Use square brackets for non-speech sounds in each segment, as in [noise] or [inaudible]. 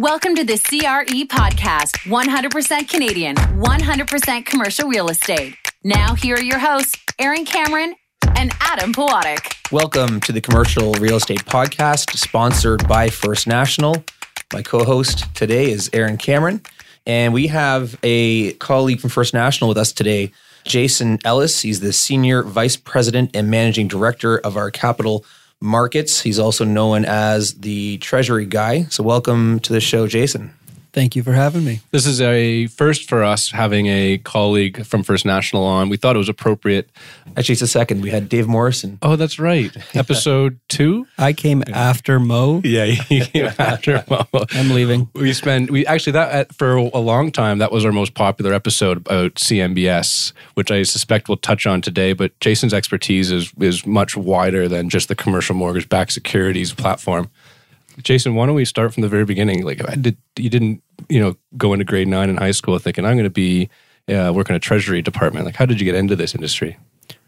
Welcome to the CRE podcast 100% Canadian, 100% commercial real estate. Now, here are your hosts, Aaron Cameron and Adam Pawatic. Welcome to the Commercial Real Estate Podcast, sponsored by First National. My co host today is Aaron Cameron, and we have a colleague from First National with us today, Jason Ellis. He's the Senior Vice President and Managing Director of our capital markets. He's also known as the Treasury Guy. So, welcome to the show, Jason. Thank you for having me. This is a first for us having a colleague from First National on. We thought it was appropriate. Actually, it's a second. We had Dave Morrison. Oh, that's right. [laughs] Episode two. I came after Mo. Yeah, you [laughs] came after [laughs] Mo. I'm leaving. We spent we actually that for a long time that was our most popular episode about CMBS, which I suspect we'll touch on today. But Jason's expertise is is much wider than just the commercial mortgage backed securities platform. Jason, why don't we start from the very beginning? Like, did you didn't you know go into grade nine in high school thinking I'm going to be uh, working a treasury department? Like, how did you get into this industry?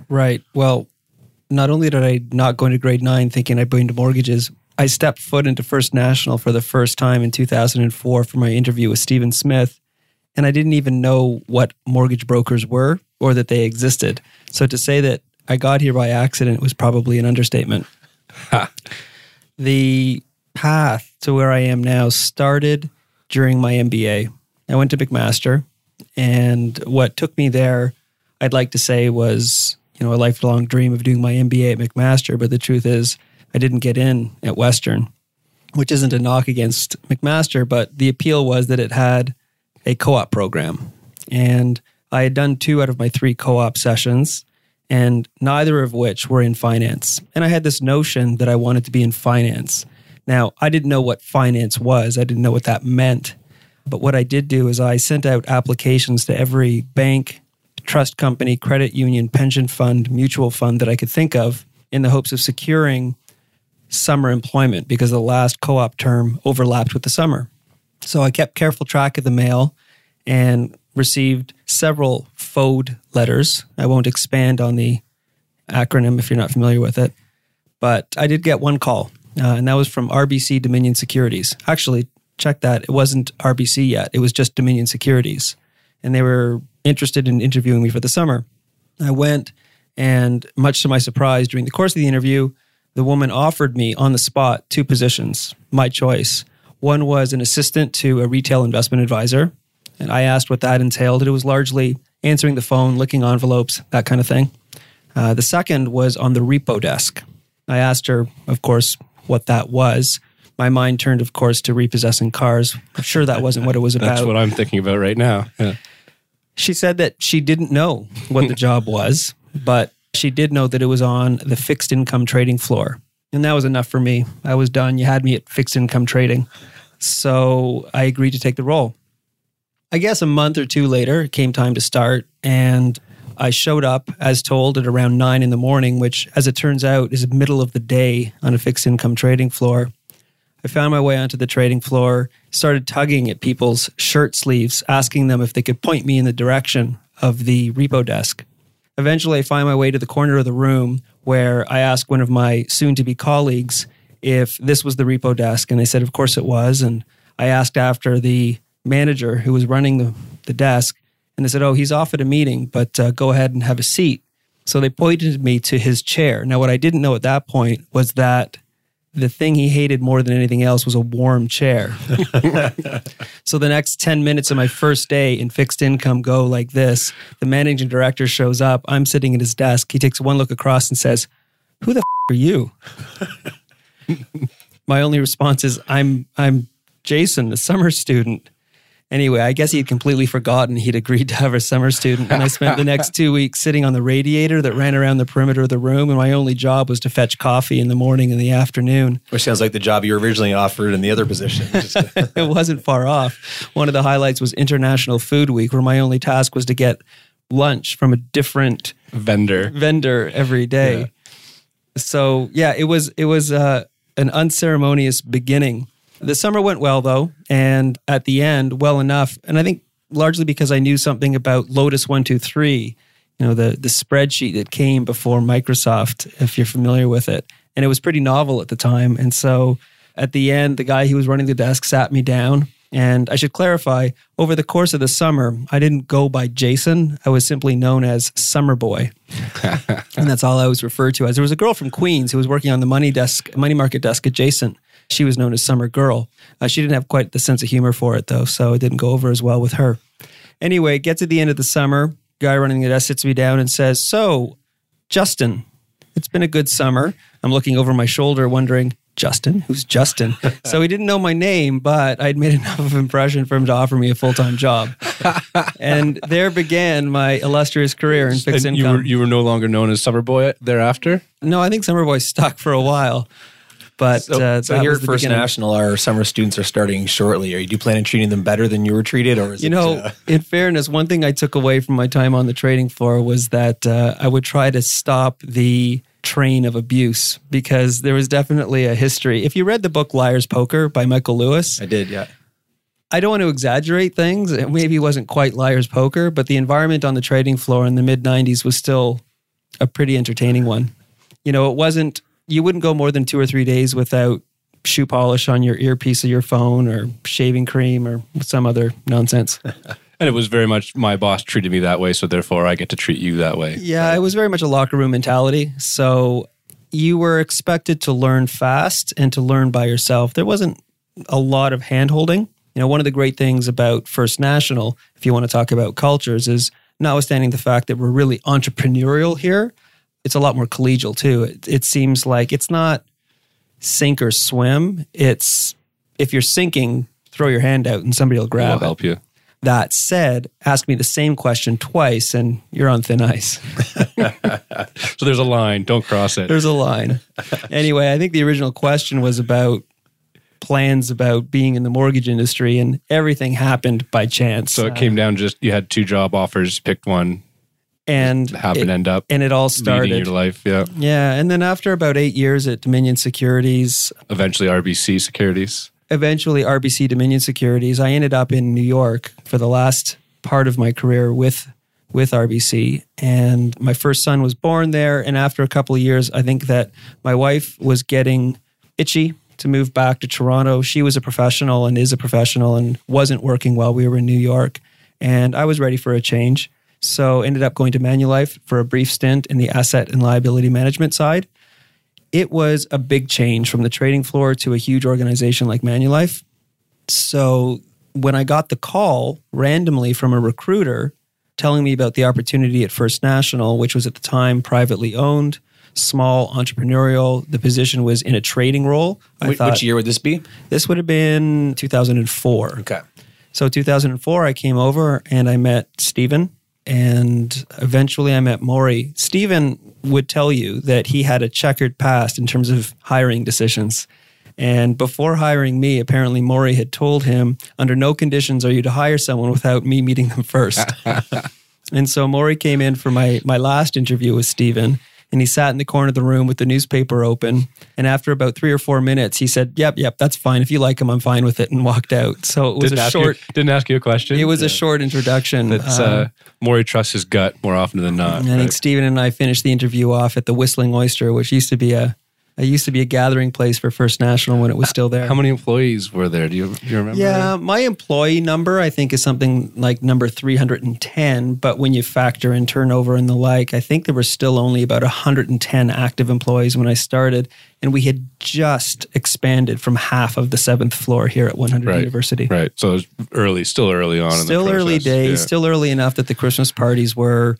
Right. Well, not only did I not go into grade nine thinking I'd be into mortgages, I stepped foot into First National for the first time in 2004 for my interview with Stephen Smith, and I didn't even know what mortgage brokers were or that they existed. So to say that I got here by accident was probably an understatement. the path to where I am now started during my MBA. I went to McMaster, and what took me there, I'd like to say, was you know a lifelong dream of doing my MBA at McMaster. But the truth is, I didn't get in at Western, which isn't a knock against McMaster, but the appeal was that it had a co-op program, and I had done two out of my three co-op sessions. And neither of which were in finance. And I had this notion that I wanted to be in finance. Now, I didn't know what finance was, I didn't know what that meant. But what I did do is I sent out applications to every bank, trust company, credit union, pension fund, mutual fund that I could think of in the hopes of securing summer employment because the last co op term overlapped with the summer. So I kept careful track of the mail and received several FODE letters. I won't expand on the acronym if you're not familiar with it, but I did get one call uh, and that was from RBC Dominion Securities. Actually, check that. It wasn't RBC yet, it was just Dominion Securities. And they were interested in interviewing me for the summer. I went, and much to my surprise, during the course of the interview, the woman offered me on the spot two positions, my choice. One was an assistant to a retail investment advisor, and I asked what that entailed. It was largely answering the phone, licking envelopes, that kind of thing. Uh, the second was on the repo desk. I asked her, of course, what that was. My mind turned, of course, to repossessing cars. I'm sure that wasn't what it was [laughs] about. That's what I'm thinking about right now. Yeah. She said that she didn't know what the job was, but she did know that it was on the fixed income trading floor. And that was enough for me. I was done. You had me at fixed income trading. So I agreed to take the role. I guess a month or two later, it came time to start. And I showed up as told at around nine in the morning, which, as it turns out, is middle of the day on a fixed income trading floor. I found my way onto the trading floor, started tugging at people's shirt sleeves, asking them if they could point me in the direction of the repo desk. Eventually, I find my way to the corner of the room where I ask one of my soon to be colleagues if this was the repo desk. And they said, of course it was. And I asked after the manager who was running the, the desk. And they said, oh, he's off at a meeting, but uh, go ahead and have a seat. So they pointed me to his chair. Now, what I didn't know at that point was that the thing he hated more than anything else was a warm chair. [laughs] so the next 10 minutes of my first day in fixed income go like this. The managing director shows up. I'm sitting at his desk. He takes one look across and says, Who the f- are you? [laughs] my only response is, I'm, I'm Jason, a summer student. Anyway, I guess he had completely forgotten he'd agreed to have a summer student. And I spent the next [laughs] two weeks sitting on the radiator that ran around the perimeter of the room. And my only job was to fetch coffee in the morning and the afternoon. Which sounds like the job you were originally offered in the other position. [laughs] it wasn't far off. One of the highlights was International Food Week, where my only task was to get lunch from a different vendor vendor every day. Yeah. So yeah, it was it was uh, an unceremonious beginning the summer went well though, and at the end, well enough. And I think largely because I knew something about Lotus One Two Three, you know, the the spreadsheet that came before Microsoft, if you're familiar with it, and it was pretty novel at the time. And so At the end, the guy who was running the desk sat me down. And I should clarify over the course of the summer, I didn't go by Jason. I was simply known as Summer Boy. [laughs] and that's all I was referred to as. There was a girl from Queens who was working on the money desk, money market desk adjacent. She was known as Summer Girl. Uh, she didn't have quite the sense of humor for it, though, so it didn't go over as well with her. Anyway, get to the end of the summer. Guy running the desk sits me down and says, So, Justin, it's been a good summer. I'm looking over my shoulder, wondering, Justin? Who's Justin? [laughs] so he didn't know my name, but I'd made enough of an impression for him to offer me a full time job. [laughs] and there began my illustrious career in fixed And income. you were you were no longer known as Summer Boy thereafter. no, I think Summer Boy stuck for a while. But So, uh, so here at First beginning. National, our summer students are starting shortly. Are you do you plan on treating them better than you were treated, or is You it, know, uh, [laughs] in fairness, one thing I took away from my time on the trading floor was that uh, I would try to stop the train of abuse because there was definitely a history. If you read the book Liar's Poker by Michael Lewis, I did, yeah. I don't want to exaggerate things. It maybe wasn't quite Liar's Poker, but the environment on the trading floor in the mid 90s was still a pretty entertaining one. You know, it wasn't, you wouldn't go more than two or three days without shoe polish on your earpiece of your phone or shaving cream or some other nonsense. [laughs] And it was very much my boss treated me that way, so therefore I get to treat you that way. Yeah, it was very much a locker room mentality. So you were expected to learn fast and to learn by yourself. There wasn't a lot of hand holding. You know, one of the great things about First National, if you want to talk about cultures, is notwithstanding the fact that we're really entrepreneurial here, it's a lot more collegial too. It, it seems like it's not sink or swim. It's if you're sinking, throw your hand out and somebody will I'll grab it. help you. That said, ask me the same question twice and you're on thin ice. [laughs] So there's a line. Don't cross it. There's a line. anyway, I think the original question was about plans about being in the mortgage industry, and everything happened by chance. So it came down just you had two job offers, picked one, and happened to it, end up and it all started. your life. Yeah. Yeah, and then after about eight years at Dominion Securities, Eventually RBC Securities. eventually RBC Dominion Securities, I ended up in New York for the last part of my career with with RBC and my first son was born there and after a couple of years I think that my wife was getting itchy to move back to Toronto. She was a professional and is a professional and wasn't working while we were in New York and I was ready for a change. So ended up going to Manulife for a brief stint in the asset and liability management side it was a big change from the trading floor to a huge organization like Manulife. So when I got the call randomly from a recruiter telling me about the opportunity at First National, which was at the time privately owned, small, entrepreneurial, the position was in a trading role. I Which, thought which year would this be? this would have been 2004. Okay. So 2004, I came over and I met Stephen, and eventually I met Moray. Stephen would tell you that he had a checkered past in terms of hiring decisions. And before hiring me, apparently Moray had told him, under no conditions are you to hire someone without me meeting them first. [laughs] and so Moray came in for my my last interview with Stephen. And he sat in the corner of the room with the newspaper open. And after about three or four minutes, he said, Yep, yep, that's fine. If you like him, I'm fine with it, and walked out. So it was Didn't a short, you, didn't ask you a question. it was a short introduction. It's Um, uh, Moray trusts his gut more often than not. I think? Stephen and I finished the interview off at the Whistling Oyster, which used to be a, it used to be a gathering place for First National when it was still there. How many employees were there? Do you, do you remember? Yeah, my employee number I think is something like number 310, but when you factor in turnover and the like, I think there were still only about 110 active employees when I started, and we had just expanded from half of the seventh floor here at 100 Right. University. Right. So it was early, still early on. Still in the early days, Yeah. still early enough that the Christmas parties were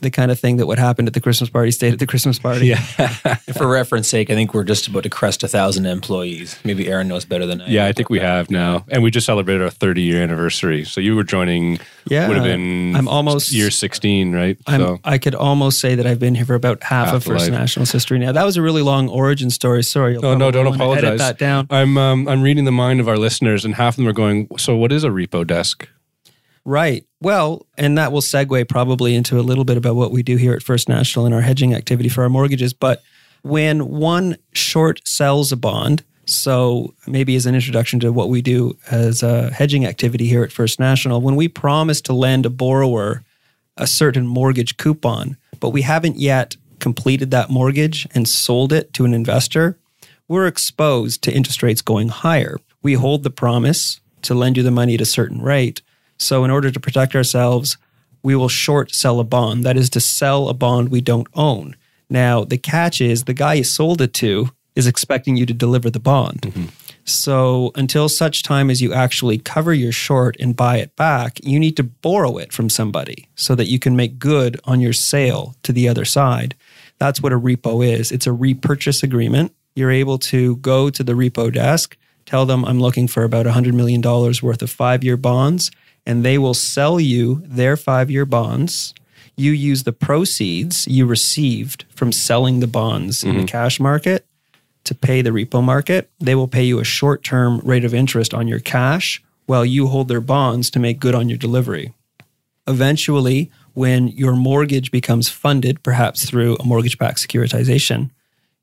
the kind of thing that what happened at the Christmas party stayed at the Christmas party. Yeah. [laughs] For reference sake, I think we're just about to crest a thousand employees. Maybe Aaron knows better than I. Yeah. I think we have now, and we just celebrated our 30 year anniversary. So you were joining. Yeah, would have been. I'm almost- year 16, right? I'm, so I could almost say that I've been here for about half, Half of First life. National's history now. That was a really long origin story. Sorry. you'll no, no, don't apologize. Edit that down. I'm um, I'm reading the mind of our listeners, and half of them are going. So what is a repo desk? Right. Well, and that will segue probably into a little bit about what we do here at First National in our hedging activity for our mortgages. But when one short sells a bond, so maybe as an introduction to what we do as a hedging activity here at First National, when we promise to lend a borrower a certain mortgage coupon, but we haven't yet completed that mortgage and sold it to an investor, we're exposed to interest rates going higher. We hold the promise to lend you the money at a certain rate. So, in order to protect ourselves, we will short sell a bond. That is to sell a bond we don't own. Now, the catch is the guy you sold it to is expecting you to deliver the bond. Mm-hmm. So, until such time as you actually cover your short and buy it back, you need to borrow it from somebody so that you can make good on your sale to the other side. That's what a repo is it's a repurchase agreement. You're able to go to the repo desk, tell them I'm looking for about $100 million worth of five year bonds, and they will sell you their five year bonds. You use the proceeds you received from selling the bonds in the mm-hmm. cash market to pay the repo market. They will pay you a short term rate of interest on your cash while you hold their bonds to make good on your delivery. Eventually, when your mortgage becomes funded, perhaps through a mortgage backed securitization,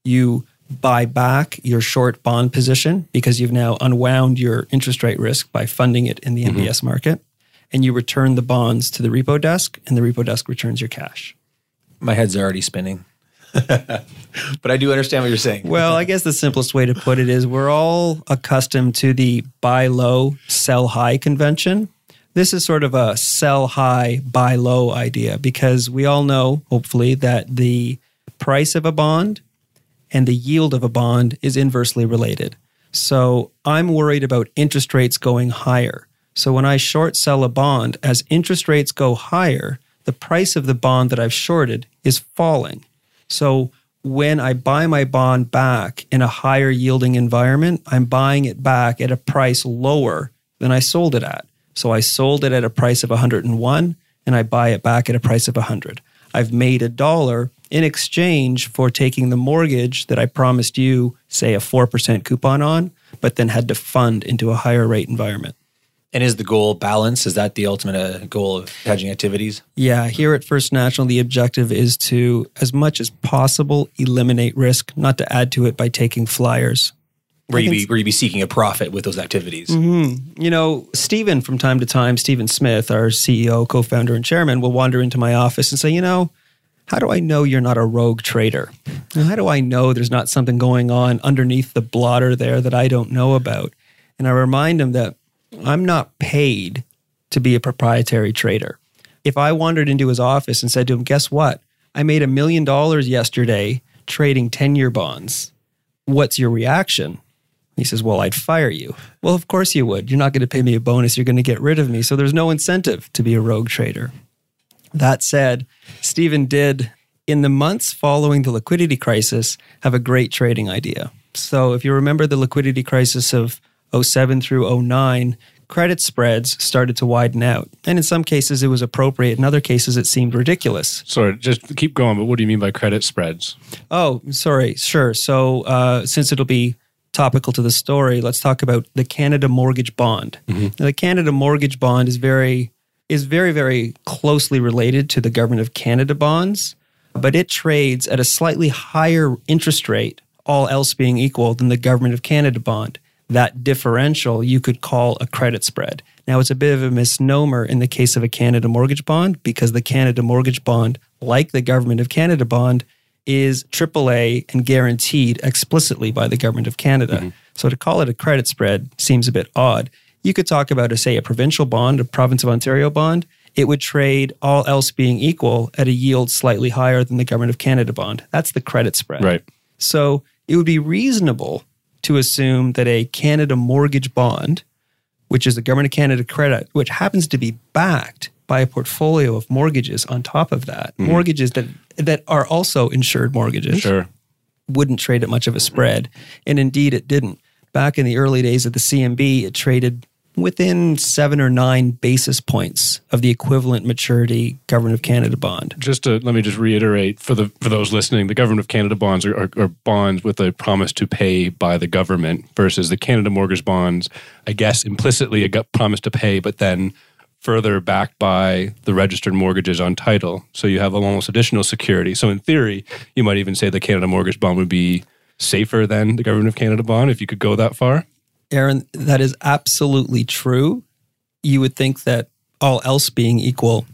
you buy back your short bond position because you've now unwound your interest rate risk by funding it in the mm-hmm. MBS market. And you return the bonds to the repo desk, and the repo desk returns your cash. My head's already spinning. [laughs] but I do understand what you're saying. Well, I guess the simplest way to put it is we're all accustomed to the buy low, sell high convention. This is sort of a sell high, buy low idea because we all know, hopefully, that the price of a bond and the yield of a bond is inversely related. So I'm worried about interest rates going higher. So when I short sell a bond, as interest rates go higher, the price of the bond that I've shorted is falling. So when I buy my bond back in a higher yielding environment, I'm buying it back at a price lower than I sold it at. So I sold it at a price of 101 and I buy it back at a price of 100. I've made a dollar in exchange for taking the mortgage that I promised you, say a 4% coupon on, but then had to fund into a higher rate environment. And is the goal balance? Is that the ultimate uh, goal of hedging activities? Yeah, here at First National, the objective is to, as much as possible, eliminate risk, not to add to it by taking flyers. Where you be where you be seeking a profit with those activities? You know, Stephen, from time to time, Stephen Smith, our CEO, co founder, and chairman, will wander into my office and say, You know, how do I know you're not a rogue trader? How do I know there's not something going on underneath the blotter there that I don't know about? And I remind him that I'm not paid to be a proprietary trader. If I wandered into his office and said to him, Guess what? I made a million dollars yesterday trading 10 year bonds. What's your reaction? He says, Well, I'd fire you. Well, of course you would. You're not going to pay me a bonus. You're going to get rid of me. So there's no incentive to be a rogue trader. That said, Stephen did, in the months following the liquidity crisis, have a great trading idea. So if you remember the liquidity crisis of 07 through 09, credit spreads started to widen out. And in some cases, it was appropriate. In other cases, it seemed ridiculous. Sorry, just keep going. But what do you mean by credit spreads? Oh, sorry. Sure. So, uh, since it'll be topical to the story, let's talk about the Canada Mortgage Bond. Now, the Canada Mortgage Bond is very is very very closely related to the Government of Canada bonds, but it trades at a slightly higher interest rate, all else being equal, than the Government of Canada bond. That differential you could call a credit spread. Now, it's a bit of a misnomer in the case of a Canada mortgage bond because the Canada mortgage bond, like the Government of Canada bond, is AAA and guaranteed explicitly by the Government of Canada. Mm-hmm. So to call it a credit spread seems a bit odd. You could talk about, a, say, a provincial bond, a province of Ontario bond. It would trade, all else being equal, at a yield slightly higher than the Government of Canada bond. That's the credit spread. Right. So it would be reasonable to assume that a Canada mortgage bond, which is the Government of Canada credit, which happens to be backed by a portfolio of mortgages on top of that, mm-hmm. mortgages that that are also insured mortgages, Sure. wouldn't trade at much of a spread. And indeed, it didn't. Back in the early days of the CMB, it traded within seven or nine basis points of the equivalent maturity Government of Canada bond. Just to let me just reiterate for the for those listening, the government of Canada bonds are, are, are bonds with a promise to pay by the government versus the Canada mortgage bonds. I guess implicitly a promise to pay, but then further backed by the registered mortgages on title. So you have almost additional security. So in theory, you might even say the Canada mortgage bond would be safer than the government of Canada bond if you could go that far. Aaron, that is absolutely true. You would think that all else being equal,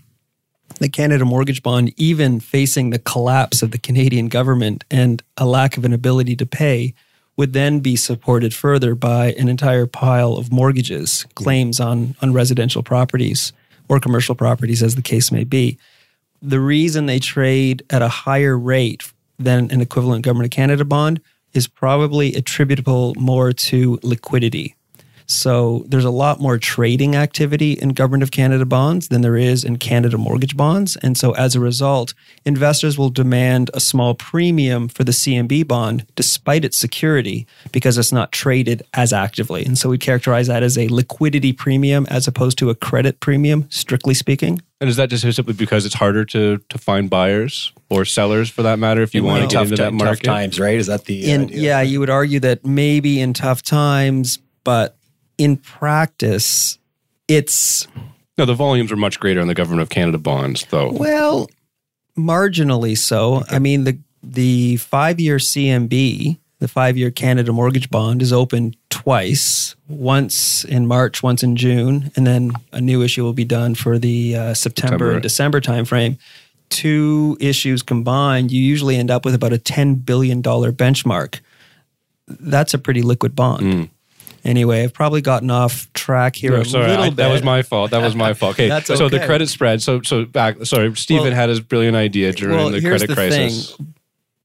the Canada mortgage bond, even facing the collapse of the Canadian government and a lack of an ability to pay, would then be supported further by an entire pile of mortgages, claims on, on residential properties or commercial properties, as the case may be. The reason they trade at a higher rate than an equivalent Government of Canada bond is probably attributable more to liquidity. So there's a lot more trading activity in Government of Canada bonds than there is in Canada mortgage bonds. And so as a result, investors will demand a small premium for the CMB bond despite its security because it's not traded as actively. And so we characterize that as a liquidity premium as opposed to a credit premium, strictly speaking. And is that just simply because it's harder to to find buyers or sellers for that matter if you want to get tough, into that market? tough times, right? Is that the in idea? yeah, you would argue that maybe in tough times, but in practice, it's No, the volumes are much greater on the Government of Canada bonds, though. well, marginally so. I mean the the five year CMB, the five year Canada mortgage bond, is open twice. Once in March, once in June, and then a new issue will be done for the uh, September, September. and December timeframe. Two issues combined, you usually end up with about a ten billion dollar benchmark. That's a pretty liquid bond. Anyway, I've probably gotten off track here No, a sorry, little I- bit. that was my fault. That was my [laughs] fault. Okay, That's so the credit spread. So so back. Sorry, Stephen Well- had his brilliant idea during well, the here's credit the crisis. Thing.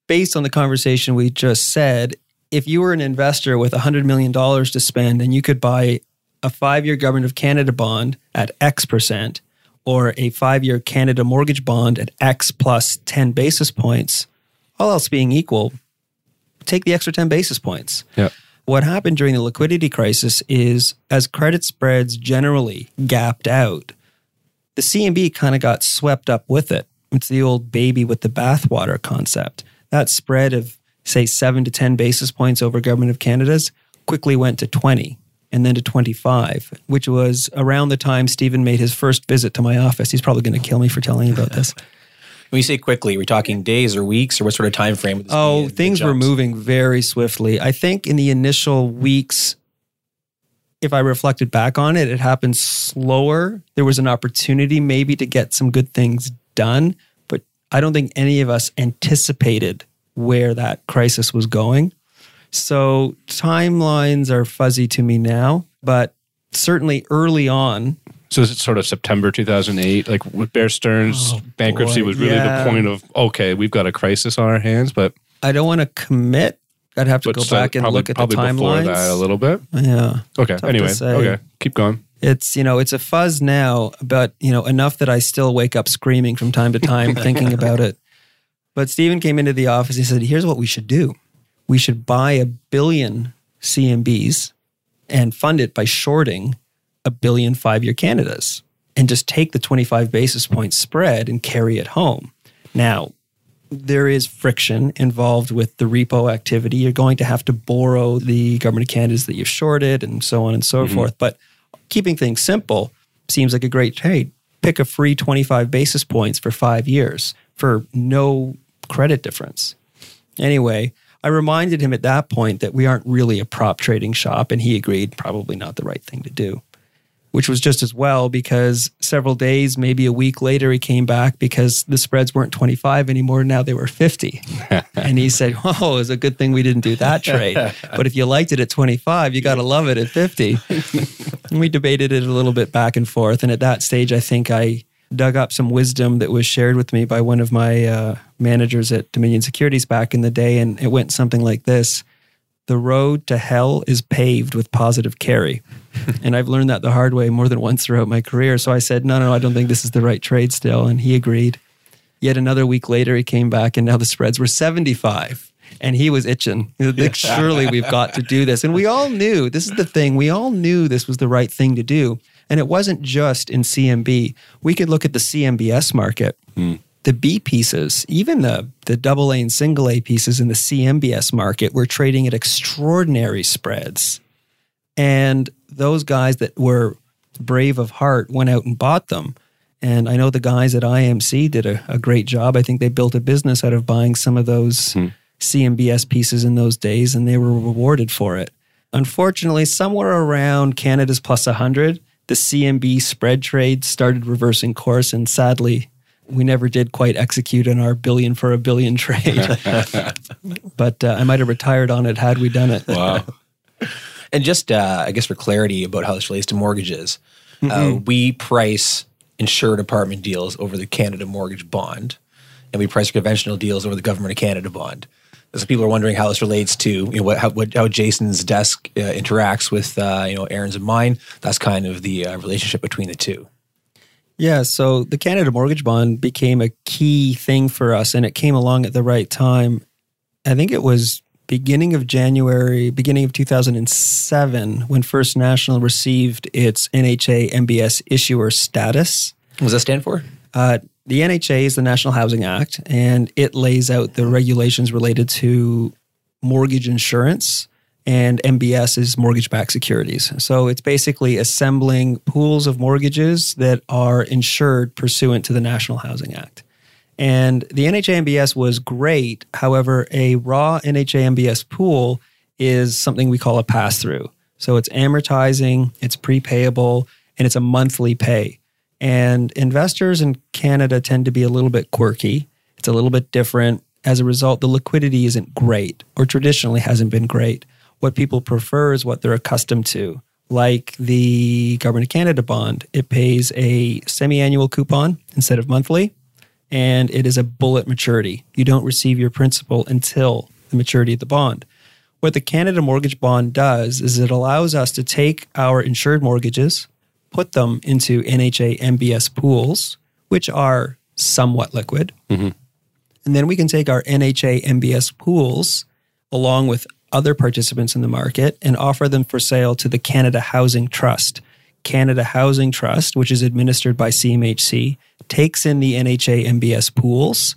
Based on the conversation we just said, if you were an investor with $100 million to spend and you could buy a five year Government of Canada bond at X percent or a five year Canada mortgage bond at X plus 10 basis points, all else being equal, take the extra 10 basis points. Yeah. What happened during the liquidity crisis is as credit spreads generally gapped out, the CMB kind of got swept up with it. It's the old baby with the bathwater concept. That spread of, say, seven to 10 basis points over Government of Canada's quickly went to 20 and then to 25, which was around the time Stephen made his first visit to my office. He's probably going to kill me for telling you about this. [laughs] When you say quickly, are we talking days or weeks, or what sort of time frame? Oh, things were moving very swiftly. I think in the initial weeks, if I reflected back on it, it happened slower. There was an opportunity maybe to get some good things done, but I don't think any of us anticipated where that crisis was going. So timelines are fuzzy to me now, but certainly early on, So is it sort of September 2008? Like with Bear Stearns Oh, bankruptcy boy, was really yeah. the point of okay, we've got a crisis on our hands, but I don't want to commit. I'd have to go so back and probably, look at the probably timelines. that a little bit. yeah. Okay. to anyway, okay, keep going. it's you know it's a fuzz now but you know enough that i still wake up screaming from time to time [laughs] thinking about it but stephen came into the office he said here's what we should do we should buy a billion cmbs and fund it by shorting a billion five year canadas and just take the 25 basis point spread and carry it home now there is friction involved with the repo activity. You're going to have to borrow the government of Canada's that you've shorted and so on and so mm-hmm. forth. But keeping things simple seems like a great trade. Pick a free 25 basis points for five years for no credit difference. Anyway, I reminded him at that point that we aren't really a prop trading shop, and he agreed probably not the right thing to do which was just as well because several days, maybe a week later, he came back because the spreads weren't 25 anymore. Now they were 50. [laughs] and he said, Oh, it's a good thing we didn't do that trade. But if you liked it at 25, you got to love it at 50. [laughs] and we debated it a little bit back and forth. And at that stage, I think I dug up some wisdom that was shared with me by one of my uh, managers at Dominion Securities back in the day. And it went something like this The road to hell is paved with positive carry [laughs] and I've learned that the hard way more than once throughout my career. So I said, no, no, I don't think this is the right trade still. And he agreed. Yet another week later, he came back and now the spreads were 75. And he was itching. He was like, Surely we've got to do this. And we all knew this is the thing. We all knew this was the right thing to do. And it wasn't just in CMB. We could look at the CMBS market. Hmm. The B pieces, even the, the double A and single A pieces in the CMBS market, were trading at extraordinary spreads. And those guys that were brave of heart went out and bought them. And I know the guys at IMC did a, a great job. I think they built a business out of buying some of those hmm. CMBS pieces in those days, and they were rewarded for it. Unfortunately, somewhere around Canada's plus 100, the CMB spread trade started reversing course, and sadly, we never did quite execute on our billion for a billion trade. [laughs] but uh, I might have retired on it had we done it. Wow. [laughs] And just, uh, I guess, for clarity about how this relates to mortgages, uh, we price insured apartment deals over the Canada Mortgage Bond, and we price conventional deals over the Government of Canada bond. So people are wondering how this relates to you know what how, what, how Jason's desk uh, interacts with uh, you know Aaron's and mine. That's kind of the uh, relationship between the two. Yeah, so the Canada Mortgage Bond became a key thing for us, and it came along at the right time. I think it was beginning of January, beginning of 2007, when First National received its NHA MBS issuer status. What does that stand for? Uh, the NHA is the National Housing Act, and it lays out the regulations related to mortgage insurance, and MBS is mortgage backed securities. So it's basically assembling pools of mortgages that are insured pursuant to the National Housing Act. And the NHA MBS was great. However, a raw NHA MBS pool is something we call a pass through. So it's amortizing, it's prepayable, and it's a monthly pay. And investors in Canada tend to be a little bit quirky. It's a little bit different. As a result, the liquidity isn't great or traditionally hasn't been great. What people prefer is what they're accustomed to, like the Government of Canada bond. It pays a semi annual coupon instead of monthly, and it is a bullet maturity. You don't receive your principal until the maturity of the bond. What the Canada Mortgage Bond does is it allows us to take our insured mortgages, put them into NHA MBS pools, which are somewhat liquid. Mm-hmm. And then we can take our NHA MBS pools along with other participants in the market and offer them for sale to the Canada Housing Trust. Canada Housing Trust, which is administered by CMHC, takes in the NHA MBS pools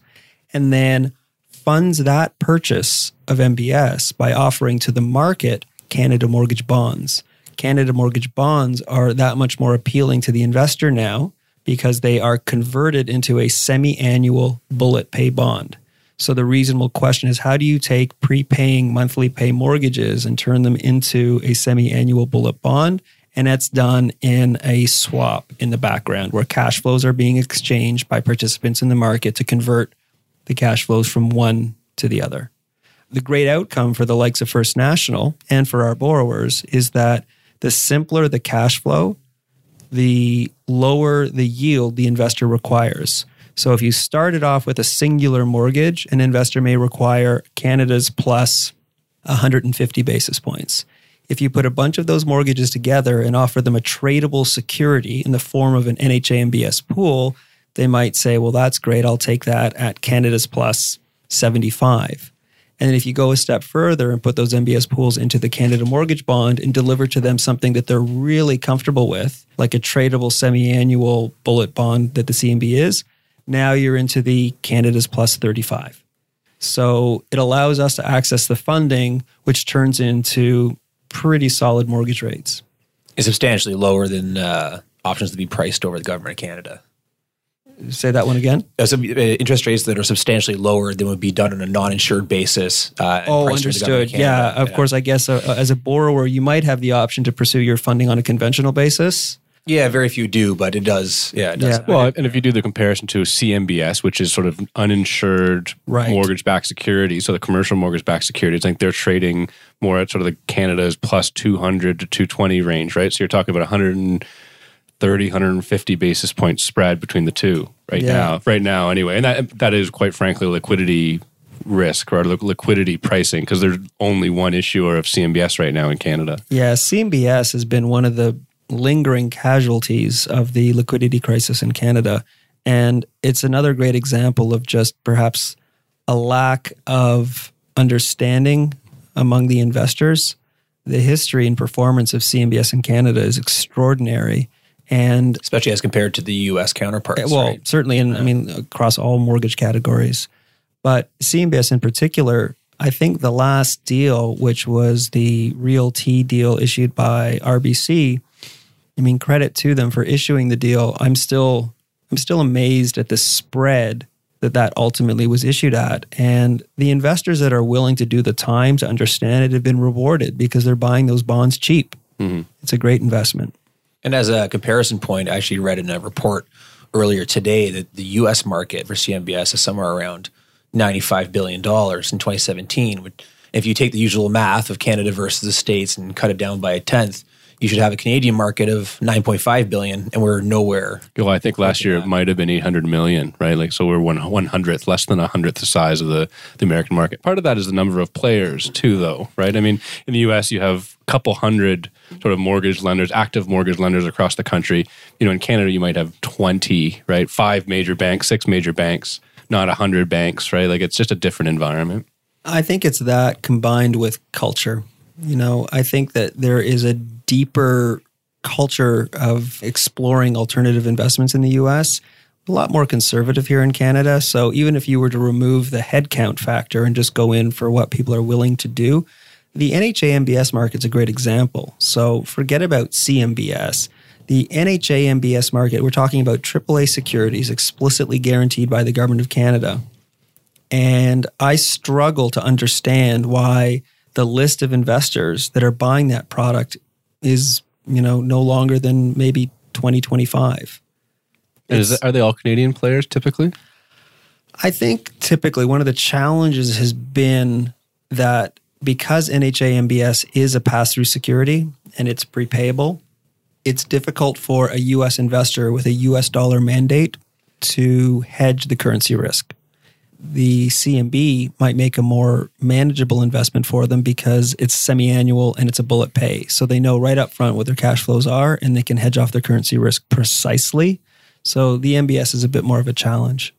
and then funds that purchase of MBS by offering to the market Canada mortgage bonds. Canada mortgage bonds are that much more appealing to the investor now because they are converted into a semi annual bullet pay bond. So the reasonable question is how do you take prepaying monthly pay mortgages and turn them into a semi annual bullet bond? And that's done in a swap in the background where cash flows are being exchanged by participants in the market to convert the cash flows from one to the other. The great outcome for the likes of First National and for our borrowers is that the simpler the cash flow, the lower the yield the investor requires. So if you started off with a singular mortgage, an investor may require Canada's plus 150 basis points. If you put a bunch of those mortgages together and offer them a tradable security in the form of an NHA MBS pool, they might say, well, that's great. I'll take that at Canada's plus 75. And then if you go a step further and put those MBS pools into the Canada mortgage bond and deliver to them something that they're really comfortable with, like a tradable semi annual bullet bond that the CMB is, now you're into the Canada's plus 35. So it allows us to access the funding, which turns into pretty solid mortgage rates. Is substantially lower than uh, options to be priced over the Government of Canada. Say that one again. Uh, so, uh, interest rates that are substantially lower than would be done on a non-insured basis. Uh, Oh, priced over the Government understood. Yeah, of course. I guess uh, as a borrower, you might have the option to pursue your funding on a conventional basis. Yeah, very few do, but it does. Yeah, it does. Yeah. Well, and if you do the comparison to CMBS, which is sort of uninsured Right. mortgage-backed securities, so the commercial mortgage-backed securities, I think they're trading more at sort of the Canada's plus 200 to 220 range, right? So you're talking about 130, 150 basis point spread between the two right Yeah. now. Right now, anyway, and that that is quite frankly liquidity risk or liquidity pricing because there's only one issuer of CMBS right now in Canada. Yeah, CMBS has been one of the lingering casualties of the liquidity crisis in Canada. And it's another great example of just perhaps a lack of understanding among the investors. The history and performance of CMBS in Canada is extraordinary. And especially as compared to the U.S. counterparts. Eh, well, right? certainly, in, I mean, across all mortgage categories. But CMBS in particular, I think the last deal, which was the Real T deal issued by RBC, I mean, credit to them for issuing the deal. I'm still, I'm still amazed at the spread that that ultimately was issued at, and the investors that are willing to do the time to understand it have been rewarded because they're buying those bonds cheap. Mm-hmm. It's a great investment. And as a comparison point, I actually read in a report earlier today that the US market for CMBS is somewhere around $95 billion in 2017. If you take the usual math of Canada versus the States and cut it down by a tenth, you should have a Canadian market of 9.5 billion, and we're nowhere. Well, I think last year it might have been 800 million, right? Like, so we're one one hundredth, less than a hundredth the size of the the American market. Part of that is the number of players, too, though, right? I mean, in the U.S., you have a couple hundred sort of mortgage lenders, active mortgage lenders across the country. You know, in Canada, you might have 20, right? Five major banks, six major banks, not a hundred banks, right? Like, it's just a different environment. I think it's that combined with culture. You know, I think that there is a deeper culture of exploring alternative investments in the US, a lot more conservative here in Canada. So even if you were to remove the headcount factor and just go in for what people are willing to do, the NHA MBS market's a great example. So forget about CMBS. The NHA MBS market, we're talking about AAA securities explicitly guaranteed by the Government of Canada. And I struggle to understand why the list of investors that are buying that product is you know no longer than maybe 2025 is are they all canadian players typically? I think typically one of the challenges has been that because nha mbs is a pass-through security and it's prepayable it's difficult for a us investor with a us dollar mandate to hedge the currency risk the CMB might make a more manageable investment for them because it's semi-annual and it's a bullet pay. So they know right up front what their cash flows are and they can hedge off their currency risk precisely. So the MBS is a bit more of a challenge.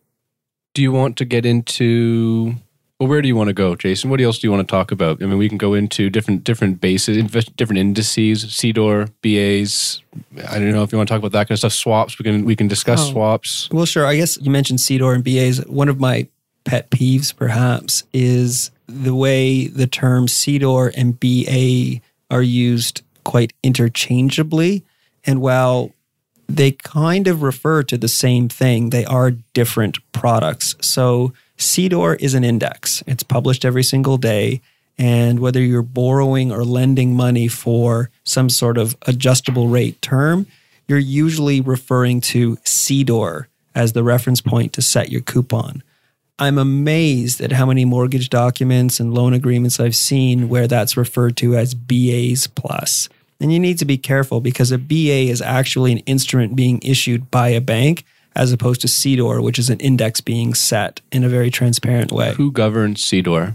Do you want to get into well, where do you want to go, Jason? What else do you want to talk about? I mean, we can go into different different bases, different indices, CDOR, BAs. I don't know if you want to talk about that kind of stuff. Swaps. We can we can discuss oh. swaps. Well, sure. I guess you mentioned CDOR and BAs. One of my pet peeves, perhaps, is the way the terms CDOR and BA are used quite interchangeably. And while they kind of refer to the same thing, they are different products. So CDOR is an index, it's published every single day. And whether you're borrowing or lending money for some sort of adjustable rate term, you're usually referring to CDOR as the reference point to set your coupon. I'm amazed at how many mortgage documents and loan agreements I've seen where that's referred to as BAs plus. And you need to be careful because a BA is actually an instrument being issued by a bank as opposed to CDOR, which is an index being set in a very transparent way. Who governs CDOR?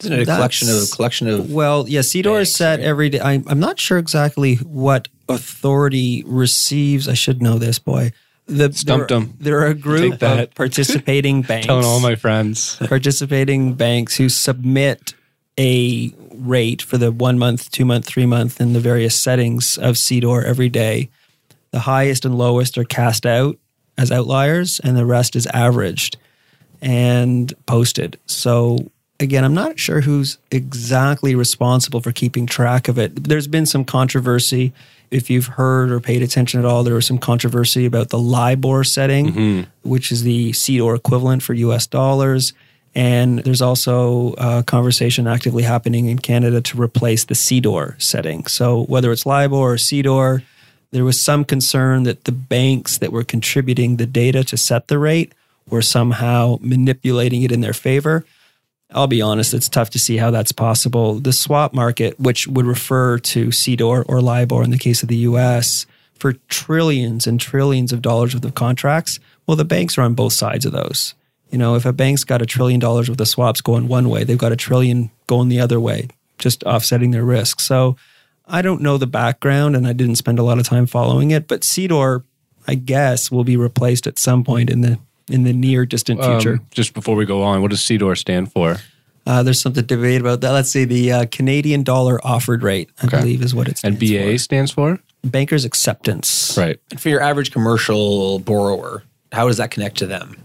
Isn't it a That's, collection of a collection of? Well, yeah, CDOR is set right? every day. I, I'm not sure exactly what authority receives. I should know this, boy the, Stumped there, them. There are a group of participating [laughs] banks. Telling all my friends. [laughs] participating banks who submit a rate for the one month, two month, three month, and the various settings of CDOR every day. The highest and lowest are cast out as outliers, and the rest is averaged and posted. So again, I'm not sure who's exactly responsible for keeping track of it. There's been some controversy if you've heard or paid attention at all, there was some controversy about the LIBOR setting, mm-hmm. which is the CDOR equivalent for US dollars. And there's also a conversation actively happening in Canada to replace the CDOR setting. So whether it's LIBOR or CDOR, there was some concern that the banks that were contributing the data to set the rate were somehow manipulating it in their favor. I'll be honest, it's tough to see how that's possible. The swap market, which would refer to CDOR or LIBOR in the case of the US, for trillions and trillions of dollars worth of contracts, well, the banks are on both sides of those. You know, if a bank's got a trillion dollars worth of swaps going one way, they've got a trillion going the other way, just offsetting their risk. So I don't know the background and I didn't spend a lot of time following it, but CDOR, I guess, will be replaced at some point in the in the near distant um, future. Um, just before we go on, what does CDOR stand for? Uh, there's something to debate about that. Let's see, the uh, Canadian dollar offered rate, I okay. believe, is what it's. stands and BA for. stands for Bankers Acceptance. Right. And for your average commercial borrower, how does that connect to them?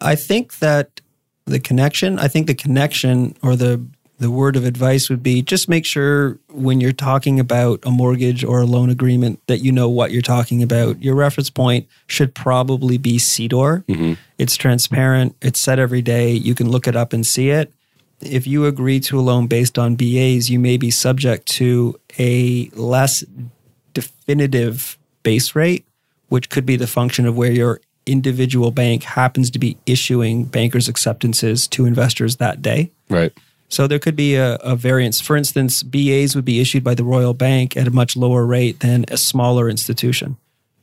I think that the connection, I think the connection or the the word of advice would be just make sure when you're talking about a mortgage or a loan agreement that you know what you're talking about. Your reference point should probably be CDOR. Mm-hmm. It's transparent, it's set every day. You can look it up and see it. If you agree to a loan based on BAs, you may be subject to a less definitive base rate which could be the function of where your individual bank happens to be issuing bankers' acceptances to investors that day. Right. So there could be a, a, variance. For instance, BAs would be issued by the Royal Bank at a much lower rate than a smaller institution.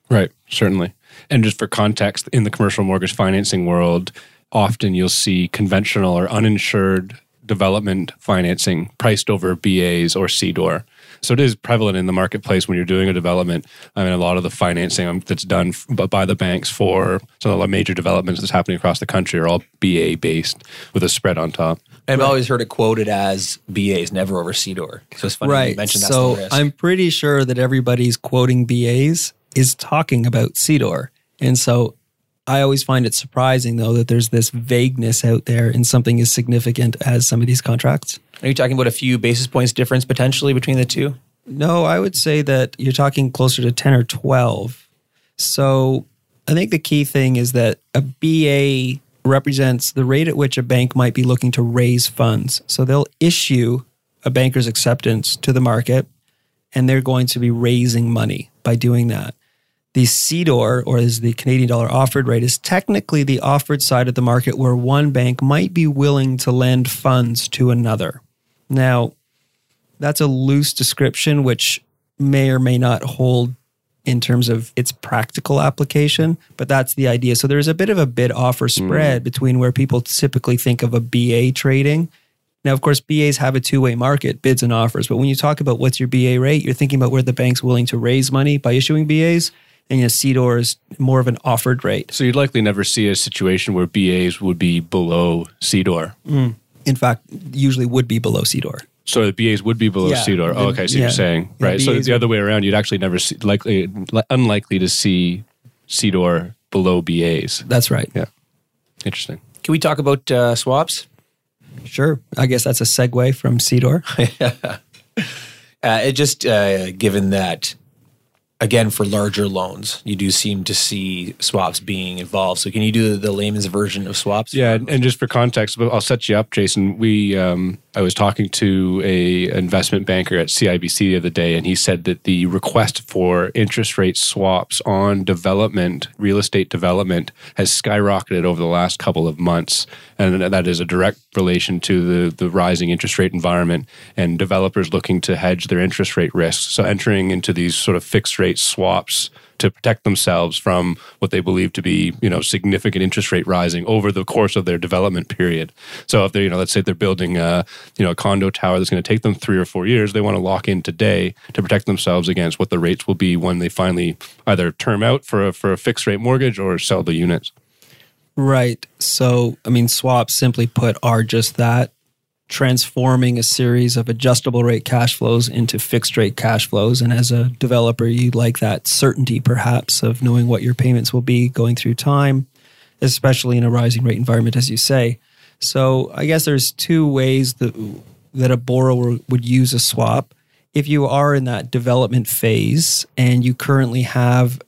Right, certainly. And just for context, in the commercial mortgage financing world, often you'll see conventional or uninsured development financing priced over BAs or CDOR. So it is prevalent in the marketplace when you're doing a development. I mean, a lot of the financing um, that's done by the banks for some of the major developments that's happening across the country are all BA based with a spread on top. I've right. always heard it quoted as BAs, never over CDOR. So it's funny right. you mentioned that. So I'm pretty sure that everybody's quoting BAs is talking about CDOR. And so I always find it surprising, though, that there's this vagueness out there in something as significant as some of these contracts. Are you talking about a few basis points difference potentially between the two? No, I would say that you're talking closer to 10 or 12. So I think the key thing is that a BA represents the rate at which a bank might be looking to raise funds. So they'll issue a banker's acceptance to the market and they're going to be raising money by doing that. The CDOR, or is the Canadian dollar offered rate, is technically the offered side of the market where one bank might be willing to lend funds to another. Now, that's a loose description, which may or may not hold in terms of its practical application, but that's the idea. So there's a bit of a bid offer spread mm. between where people typically think of a BA trading. Now, of course, BAs have a two way market, bids and offers. But when you talk about what's your BA rate, you're thinking about where the bank's willing to raise money by issuing BAs. And you know, CDOR is more of an offered rate. So you'd likely never see a situation where BAs would be below CDOR. Mm. In fact, usually would be below CDOR. So the BAs would be below yeah, CDOR. Oh, okay. So yeah. you're saying yeah, right. BAs so the other way around, you'd actually never see likely unlikely to see CDOR below BAs. That's right. Yeah. Interesting. Can we talk about uh, swaps? Sure. I guess that's a segue from CDOR. [laughs] uh, it just uh, given that again for larger loans. You do seem to see swaps being involved. So can you do the layman's version of swaps? Yeah and just for context i'll set you up jason. We um, I was talking to a investment banker at CIBC the other day, and he said that the request for interest rate swaps on development, real estate development, has skyrocketed over the last couple of months, and that is a direct relation to the the rising interest rate environment and developers looking to hedge their interest rate risks. So entering into these sort of fixed rate swaps to protect themselves from what they believe to be, you know, significant interest rate rising over the course of their development period. So if they're, you know, let's say they're building a, you know, a condo tower that's going to take them three or four years, they want to lock in today to protect themselves against what the rates will be when they finally either term out for a, for a fixed rate mortgage or sell the units. Right. So, I mean, swaps simply put are just that transforming a series of adjustable rate cash flows into fixed rate cash flows. And as a developer, you'd like that certainty perhaps of knowing what your payments will be going through time, especially in a rising rate environment, as you say. So I guess there's two ways that, that a borrower would use a swap. If you are in that development phase and you currently have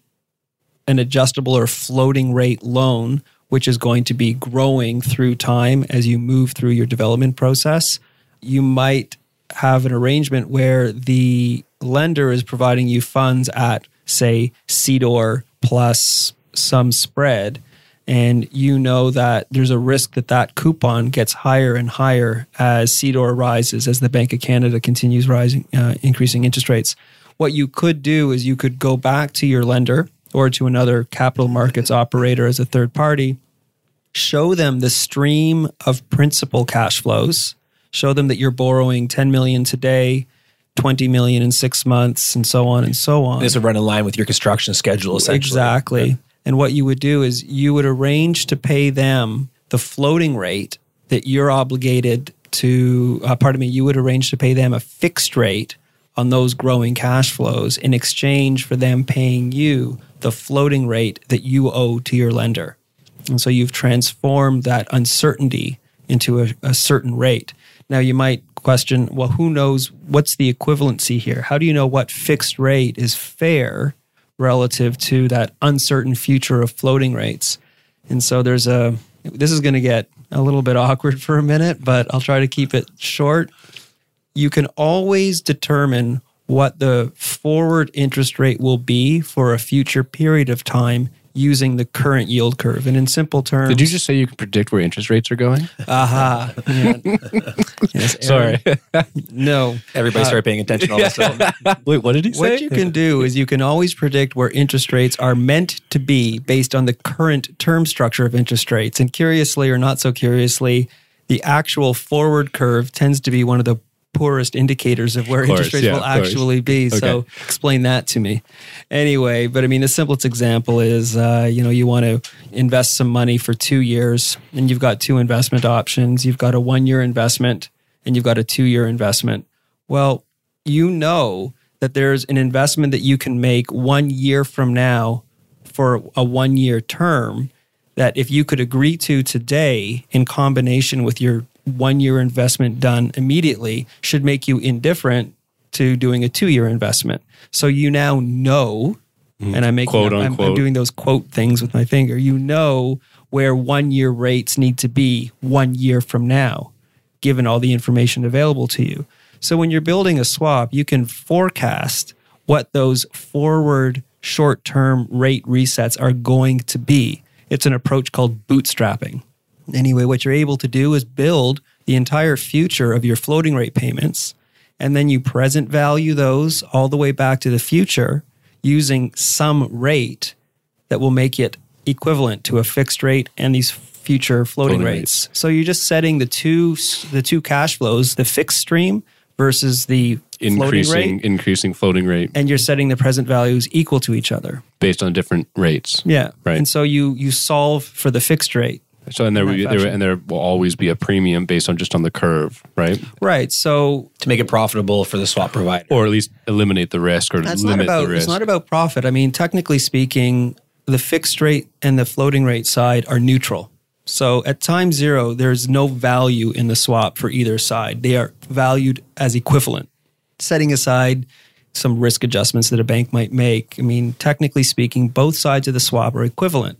an adjustable or floating rate loan which is going to be growing through time as you move through your development process. You might have an arrangement where the lender is providing you funds at, say, CDOR plus some spread. And you know that there's a risk that that coupon gets higher and higher as CDOR rises, as the Bank of Canada continues rising, uh, increasing interest rates. What you could do is you could go back to your lender or to another capital markets operator as a third party, show them the stream of principal cash flows, show them that you're borrowing 10 million today, 20 million in six months, and so on and so on. This would run in line with your construction schedule, essentially. Exactly. Yeah. And what you would do is you would arrange to pay them the floating rate that you're obligated to, uh, pardon me, you would arrange to pay them a fixed rate on those growing cash flows in exchange for them paying you the floating rate that you owe to your lender. And so you've transformed that uncertainty into a, a certain rate. Now you might question, well, who knows what's the equivalency here? How do you know what fixed rate is fair relative to that uncertain future of floating rates? And so there's a, this is going to get a little bit awkward [laughs] for a minute, but I'll try to keep it short. You can always determine what the forward interest rate will be for a future period of time using the current yield curve. And in simple terms, Did you just say you can predict where interest rates are going? aha? [laughs] Yeah. Yes, Sorry. No. Everybody started paying attention all of a sudden. [laughs] Wait, what did he say? What you can do is you can always predict where interest rates are meant to be based on the current term structure of interest rates. And curiously or not so curiously, the actual forward curve tends to be one of the poorest indicators of where Of course, interest rates yeah, will actually be. So explain that to me. Anyway, but I mean, the simplest example is, uh, you know, you want to invest some money for two years and you've got two investment options. You've got a one year investment and you've got a two year investment. Well, you know that there's an investment that you can make one year from now for a one year term that if you could agree to today in combination with your one year investment done immediately should make you indifferent to doing a two year investment. So you now know, mm. and I'm making Quote, I'm- I'm, doing those quote things with my finger. You know where one year rates need to be one year from now, given all the information available to you. So when you're building a swap, you can forecast what those forward short term rate resets are going to be. It's an approach called bootstrapping. Anyway, what you're able to do is build the entire future of your floating rate payments, and then you present value those all the way back to the future using some rate that will make it equivalent to a fixed rate and these future floating, Floating rates. So you're just setting the two the two cash flows, the fixed stream versus the floating increasing rate, increasing floating rate and you're setting the present values equal to each other. based on different rates. Yeah. Right. And so you you solve for the fixed rate. So and there, In will there and there will always be a premium based on just on the curve, right? Right. So to make it profitable for the swap provider. Or at least eliminate the risk or That's not limit about the risk. it's not about profit. I mean, technically speaking, the fixed rate and the floating rate side are neutral. So at time zero, there's no value in the swap for either side. They are valued as equivalent. Setting aside some risk adjustments that a bank might make, I mean, technically speaking, both sides of the swap are equivalent.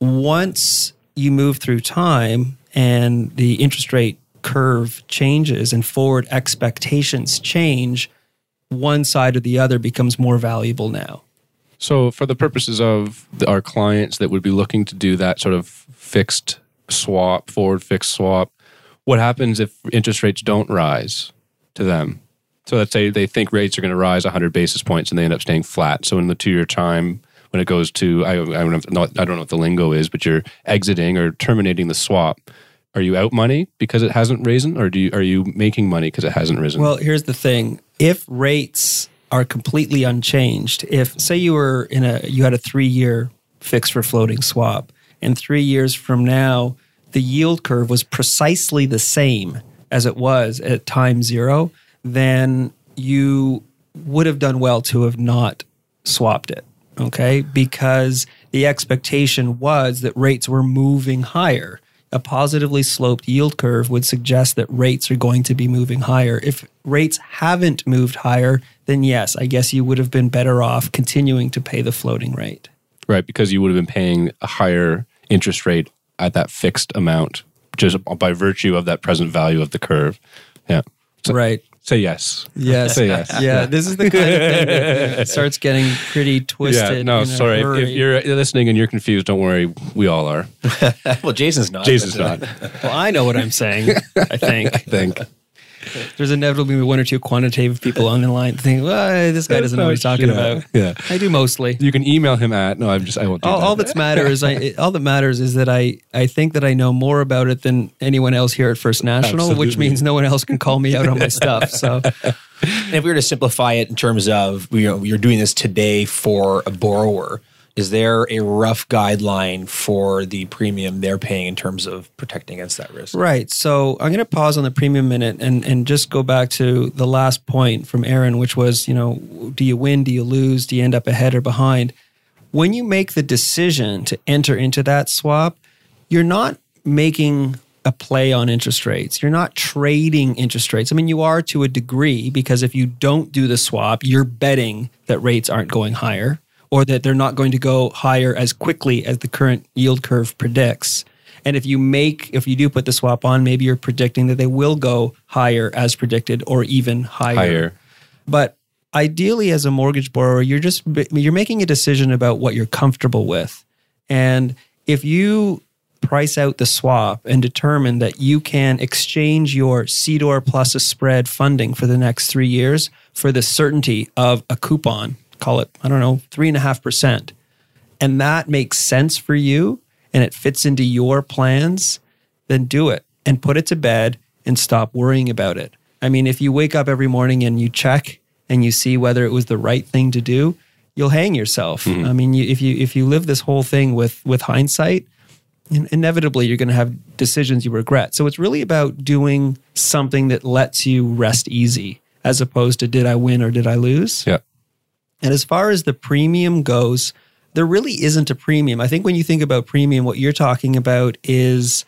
Once you move through time and the interest rate curve changes and forward expectations change, one side or the other becomes more valuable now. So, for the purposes of our clients that would be looking to do that sort of fixed swap, forward fixed swap, what happens if interest rates don't rise to them? So, let's say they think rates are going to rise 100 basis points and they end up staying flat. So, in the two year time, when it goes to, I, I, don't know, I don't know what the lingo is, but you're exiting or terminating the swap. Are you out money because it hasn't risen, or do you, are you making money because it hasn't risen? Well, here's the thing. If rates are completely unchanged, if say you were in a you had a 3-year fixed for floating swap and 3 years from now the yield curve was precisely the same as it was at time 0, then you would have done well to have not swapped it, okay? Because the expectation was that rates were moving higher a positively sloped yield curve would suggest that rates are going to be moving higher. If rates haven't moved higher, then yes, I guess you would have been better off continuing to pay the floating rate. Right, because you would have been paying a higher interest rate at that fixed amount just by virtue of that present value of the curve. Yeah. So right. Say yes. Yes. Say yes. Yeah. This is the kind of thing that [laughs] starts getting pretty twisted. Yeah, no, sorry. If, if you're listening and you're confused, don't worry. We all are. [laughs] well, Jason's not. Jason's [laughs] not. well, I know what I'm saying. I think I think. [laughs] there's inevitably one or two quantitative people on the line think, well, this guy doesn't know what he's talking Yeah. about. Yeah. I do mostly. You can email him at, no, I'm just, I won't do all, that. all that's matters I, [laughs] all that matters is that I, I think that I know more about it than anyone else here at First National, which means no one else can call me out on my stuff. So [laughs] And if we were to simplify it in terms of you know you're doing this today for a borrower, is there a rough guideline for the premium they're paying in terms of protecting against that risk? right. So I'm going to pause on the premium minute and and just go back to the last point from Aaron, which was you know do you win, do you lose, do you end up ahead or behind? When you make the decision to enter into that swap, you're not making a play on interest rates. You're not trading interest rates. I mean, you are to a degree because if you don't do the swap, you're betting that rates aren't going higher or that they're not going to go higher as quickly as the current yield curve predicts. And if you make, if you do put the swap on, maybe you're predicting that they will go higher as predicted or even higher. Higher. But ideally as a mortgage borrower you're just you're making a decision about what you're comfortable with and if you price out the swap and determine that you can exchange your CDOR plus a spread funding for the next three years for the certainty of a coupon, call it, I don't know, three and a half percent, and that makes sense for you and it fits into your plans, then do it and put it to bed and stop worrying about it. I mean, if you wake up every morning and you check and you see whether it was the right thing to do, you'll hang yourself. Mm-hmm. I mean, you, if you if you live this whole thing with with hindsight, inevitably you're going to have decisions you regret. So it's really about doing something that lets you rest easy as opposed to did I win or did I lose? Yeah. And as far as the premium goes, there really isn't a premium. I think when you think about premium, what you're talking about is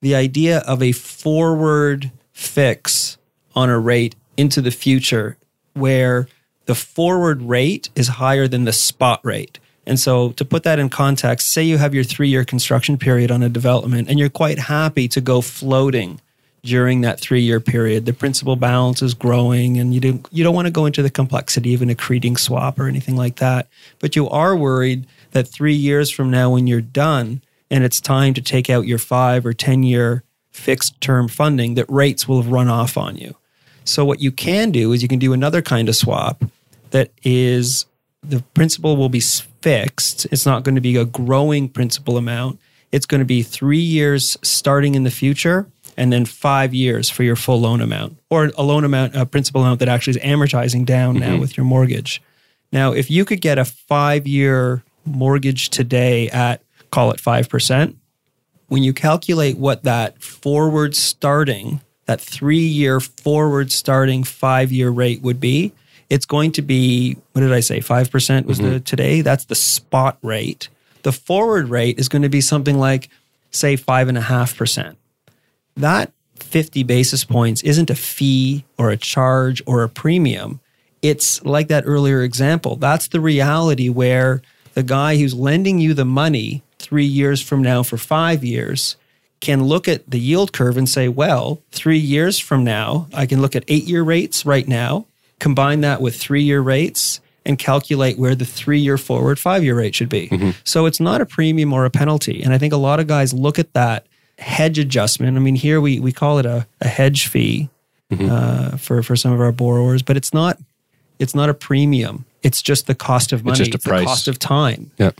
the idea of a forward fix on a rate into the future where the forward rate is higher than the spot rate. And so, to put that in context, say you have your three year construction period on a development and you're quite happy to go floating during that three year period. The principal balance is growing and you don't, you don't want to go into the complexity of an accreting swap or anything like that. But you are worried that three years from now, when you're done and it's time to take out your five or 10 year fixed term funding, that rates will have run off on you. So, what you can do is you can do another kind of swap that is the principal will be fixed. It's not going to be a growing principal amount. It's going to be three years starting in the future and then five years for your full loan amount or a loan amount, a principal amount that actually is amortizing down mm-hmm. now with your mortgage. Now, if you could get a five year mortgage today at call it 5%, when you calculate what that forward starting, that three year forward starting five year rate would be, it's going to be, what did I say? 5% was mm-hmm. the today? That's the spot rate. The forward rate is going to be something like, say, 5.5%. That 50 basis points isn't a fee or a charge or a premium. It's like that earlier example. That's the reality where the guy who's lending you the money three years from now for five years can look at the yield curve and say, well, three years from now, I can look at eight year rates right now combine that with three year rates and calculate where the three year forward five year rate should be. Mm-hmm. So it's not a premium or a penalty. And I think a lot of guys look at that hedge adjustment. I mean, here we, we call it a, a hedge fee mm-hmm. uh, for, for some of our borrowers, but it's not it's not a premium. It's just the cost of money. It's just a it's price. the cost of time. Yeah.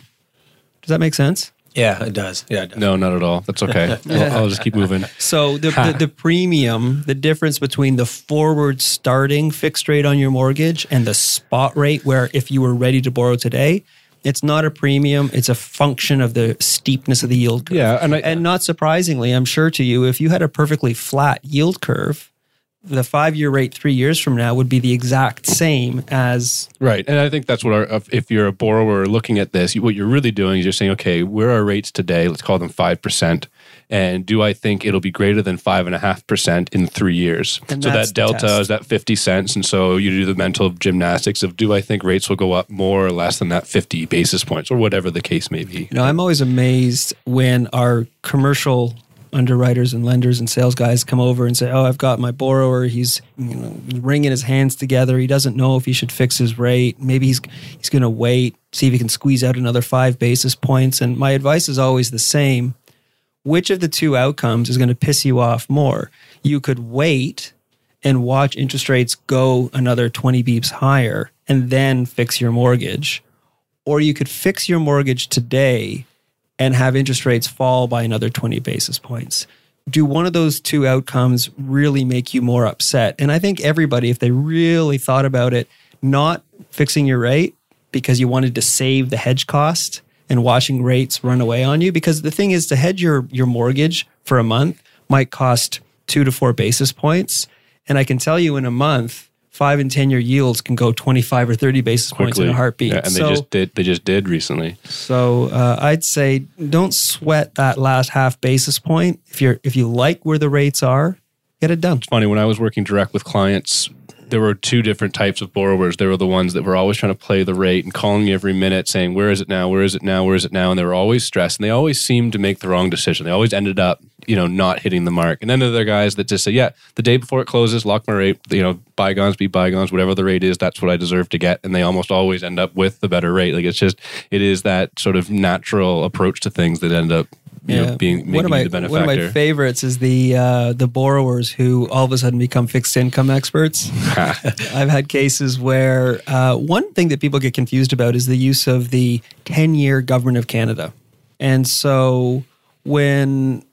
Does that make sense? Yeah, it does. Yeah, it does. No, not at all. That's okay. [laughs] I'll, I'll, just keep moving. [laughs] So the, the, the premium, the difference between the forward starting fixed rate on your mortgage and the spot rate, where if you were ready to borrow today, it's not a premium. It's a function of the steepness of the yield curve. Yeah, and, I, and not surprisingly, I'm sure to you, if you had a perfectly flat yield curve, the five year rate three years from now would be the exact same as right and i think that's what our if you're a borrower looking at this what you're really doing is you're saying okay where are rates today let's call them 5% and do i think it'll be greater than 5.5% in three years and so that delta is that 50 cents and so you do the mental gymnastics of do i think rates will go up more or less than that 50 basis points or whatever the case may be you know i'm always amazed when our commercial underwriters and lenders and sales guys come over and say, "Oh, I've got my borrower. He's you know, wringing his hands together. He doesn't know if he should fix his rate. Maybe he's he's going to wait, see if he can squeeze out another five basis points." And my advice is always the same: which of the two outcomes is going to piss you off more? You could wait and watch interest rates go another 20 beeps higher and then fix your mortgage. Or you could fix your mortgage today and have interest rates fall by another 20 basis points. Do one of those two outcomes really make you more upset? And I think everybody, if they really thought about it, not fixing your rate because you wanted to save the hedge cost and watching rates run away on you. Because the thing is, to hedge your, your mortgage for a month might cost two to four basis points. And I can tell you in a month, five and ten year yields can go 25 or 30 basis Quickly. points in a heartbeat. Yeah, and so, they just did they just did recently. So uh, I'd say don't sweat that last half basis point. If you're if you like where the rates are, get it done. It's funny when I was working direct with clients. There were two different types of borrowers. There were the ones that were always trying to play the rate and calling you every minute saying, Where is it now? Where is it now? Where is it now? And they were always stressed and they always seemed to make the wrong decision. They always ended up you know not hitting the mark. And then there are guys that just say, yeah, the day before it closes, lock my rate. You know, bygones be bygones. Whatever the rate is, that's what I deserve to get. And they almost always end up with the better rate. Like it's just it is that sort of natural approach to things that end up you know, being one of my the benefactor. one of my favorites is the uh, the borrowers who all of a sudden become fixed income experts. [laughs] I've had cases where uh, one thing that people get confused about is the use of the ten year government of Canada, and so when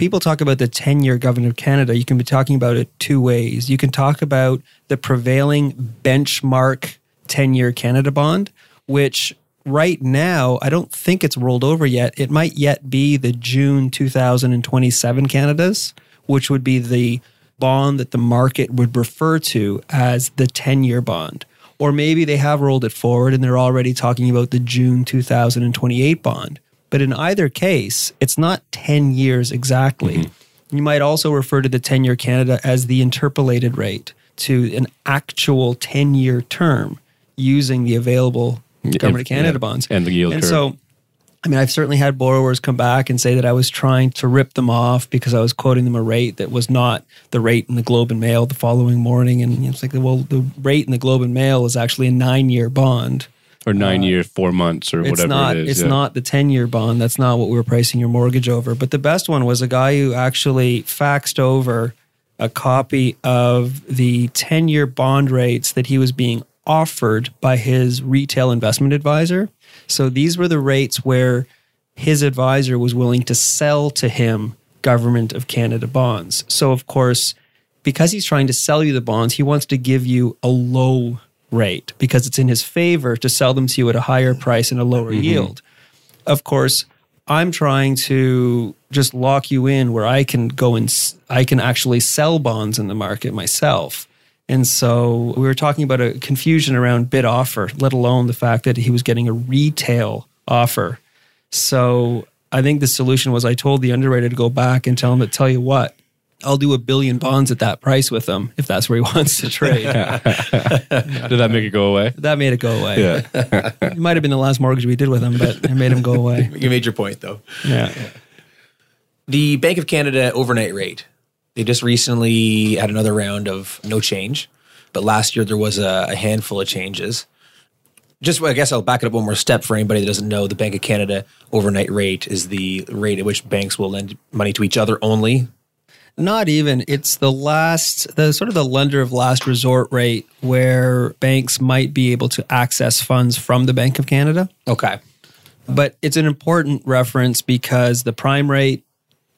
people talk about the 10 year government of Canada, you can be talking about it two ways. You can talk about the prevailing benchmark 10 year Canada bond, which right now, I don't think it's rolled over yet. It might yet be the June 2027 Canadas, which would be the bond that the market would refer to as the 10 year bond. Or maybe they have rolled it forward and they're already talking about the June 2028 bond. But in either case, it's not 10 years exactly. Mm-hmm. You might also refer to the 10 year Canada as the interpolated rate to an actual 10 year term using the available government of Canada yeah. bonds. And the yield and curve. so, I mean, I've certainly had borrowers come back and say that I was trying to rip them off because I was quoting them a rate that was not the rate in the Globe and Mail the following morning. And it's like, well, the rate in the Globe and Mail is actually a nine year bond. or nine years, uh, four months, or whatever not. it is. it's yeah. not the ten-year bond. That's not what we were pricing your mortgage over. But the best one was a guy who actually faxed over a copy of the ten-year bond rates that he was being offered by his retail investment advisor. So these were the rates where his advisor was willing to sell to him government of Canada bonds. So of course, because he's trying to sell you the bonds, he wants to give you a low rate because it's in his favor to sell them to you at a higher price and a lower mm-hmm. yield. Of course, I'm trying to just lock you in where I can go and I can actually sell bonds in the market myself. And so we were talking about a confusion around bid offer, let alone the fact that he was getting a retail offer. So I think the solution was I told the underwriter to go back and tell him to tell you what, I'll do a billion bonds at that price with him if that's where he [laughs] wants to trade. [laughs] Did that make it go away? That made it go away. Yeah. [laughs] It might have been the last mortgage we did with him, but it made him go away. You made your point though. Yeah. The Bank of Canada overnight rate. They just recently had another round of no change, but last year there was a, a handful of changes. Just, I guess I'll back it up one more step for anybody that doesn't know. The Bank of Canada overnight rate is the rate at which banks will lend money to each other only. Not even. It's the last, the sort of the lender of last resort rate where banks might be able to access funds from the Bank of Canada. Okay. But it's an important reference because the prime rate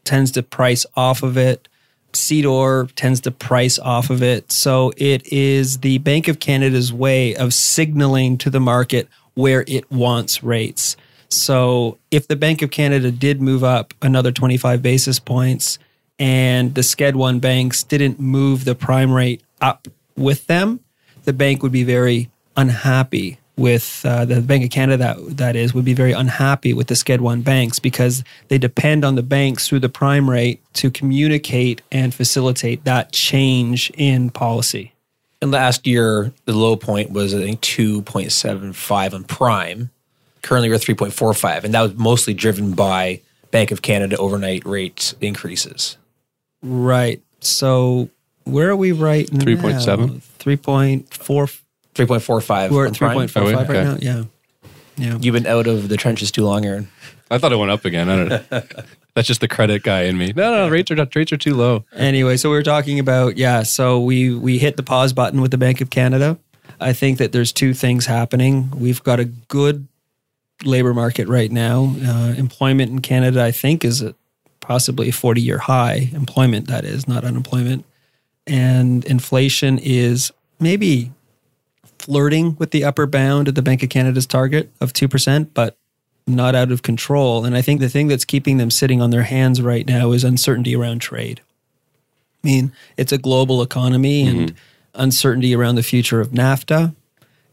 tends to price off of it. CDOR tends to price off of it. So it is the Bank of Canada's way of signaling to the market where it wants rates. So if the Bank of Canada did move up another 25 basis points and the SCED 1 banks didn't move the prime rate up with them, the bank would be very unhappy with uh, the Bank of Canada that that is would be very unhappy with the SCED one banks because they depend on the banks through the prime rate to communicate and facilitate that change in policy. And last year, the low point was, I think, 2.75 on prime. Currently, we're 3.45. And that was mostly driven by Bank of Canada overnight rate increases. Right. So where are we right now? 3.7? 3.4 3.45. we're at 3.45 Oh, right okay. now. Yeah. Yeah. You've been out of the trenches too long, Aaron. I thought it went up again. I don't know. [laughs] That's just the credit guy in me. No, no, rates are rates are too low. Anyway, so we were talking about yeah. So we we hit the pause button with the Bank of Canada. I think that there's two things happening. We've got a good labor market right now. Uh, employment in Canada, I think, is at possibly a 40 year high. Employment, that is, not unemployment. And inflation is maybe flirting with the upper bound of the Bank of Canada's target of 2%, but not out of control. And I think the thing that's keeping them sitting on their hands right now is uncertainty around trade. I mean, it's a global economy mm-hmm. and uncertainty around the future of NAFTA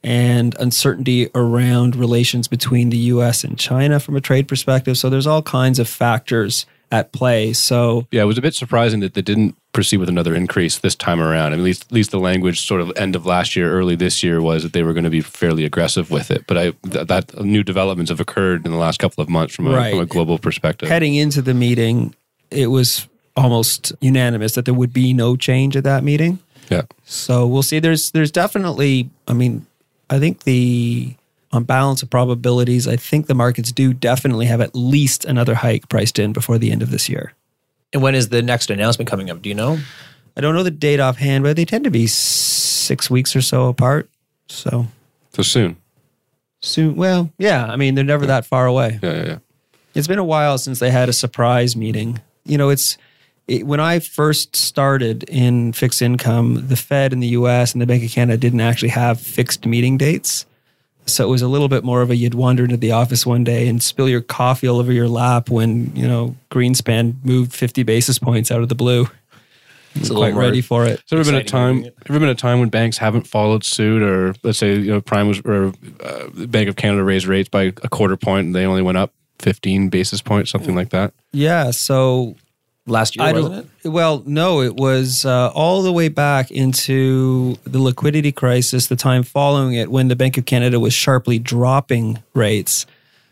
and uncertainty around relations between the US and China from a trade perspective. So there's all kinds of factors at play. So Yeah, it was a bit surprising that they didn't proceed with another increase this time around. I mean, at least, at least the language sort of end of last year, early this year was that they were going to be fairly aggressive with it. But I th- that new developments have occurred in the last couple of months from a, Right. from a global perspective. heading into the meeting, it was almost unanimous that there would be no change at that meeting. Yeah. So we'll see. There's there's definitely. I mean, I think the on balance of probabilities, I think the markets do definitely have at least another hike priced in before the end of this year. And when is the next announcement coming up? Do you know? I don't know the date offhand, but they tend to be six weeks or so apart. So So soon. soon. Well, yeah. I mean, they're never that far away. Yeah, yeah, yeah. It's been a while since they had a surprise meeting. You know, it's it, when I first started in fixed income, the Fed in the US and the Bank of Canada didn't actually have fixed meeting dates. So it was a little bit more of a you'd wander into the office one day and spill your coffee all over your lap when, you know, Greenspan moved 50 basis points out of the blue. It's a Quite more- ready for it. Has there ever been a time? Ever been a time when banks haven't followed suit, or let's say you know Prime was or uh, Bank of Canada raised rates by a quarter point and they only went up fifteen basis points, something like that. Yeah. So Last year, I wasn't it? Well, no, it was uh, all the way back into the liquidity crisis, the time following it, when the Bank of Canada was sharply dropping rates.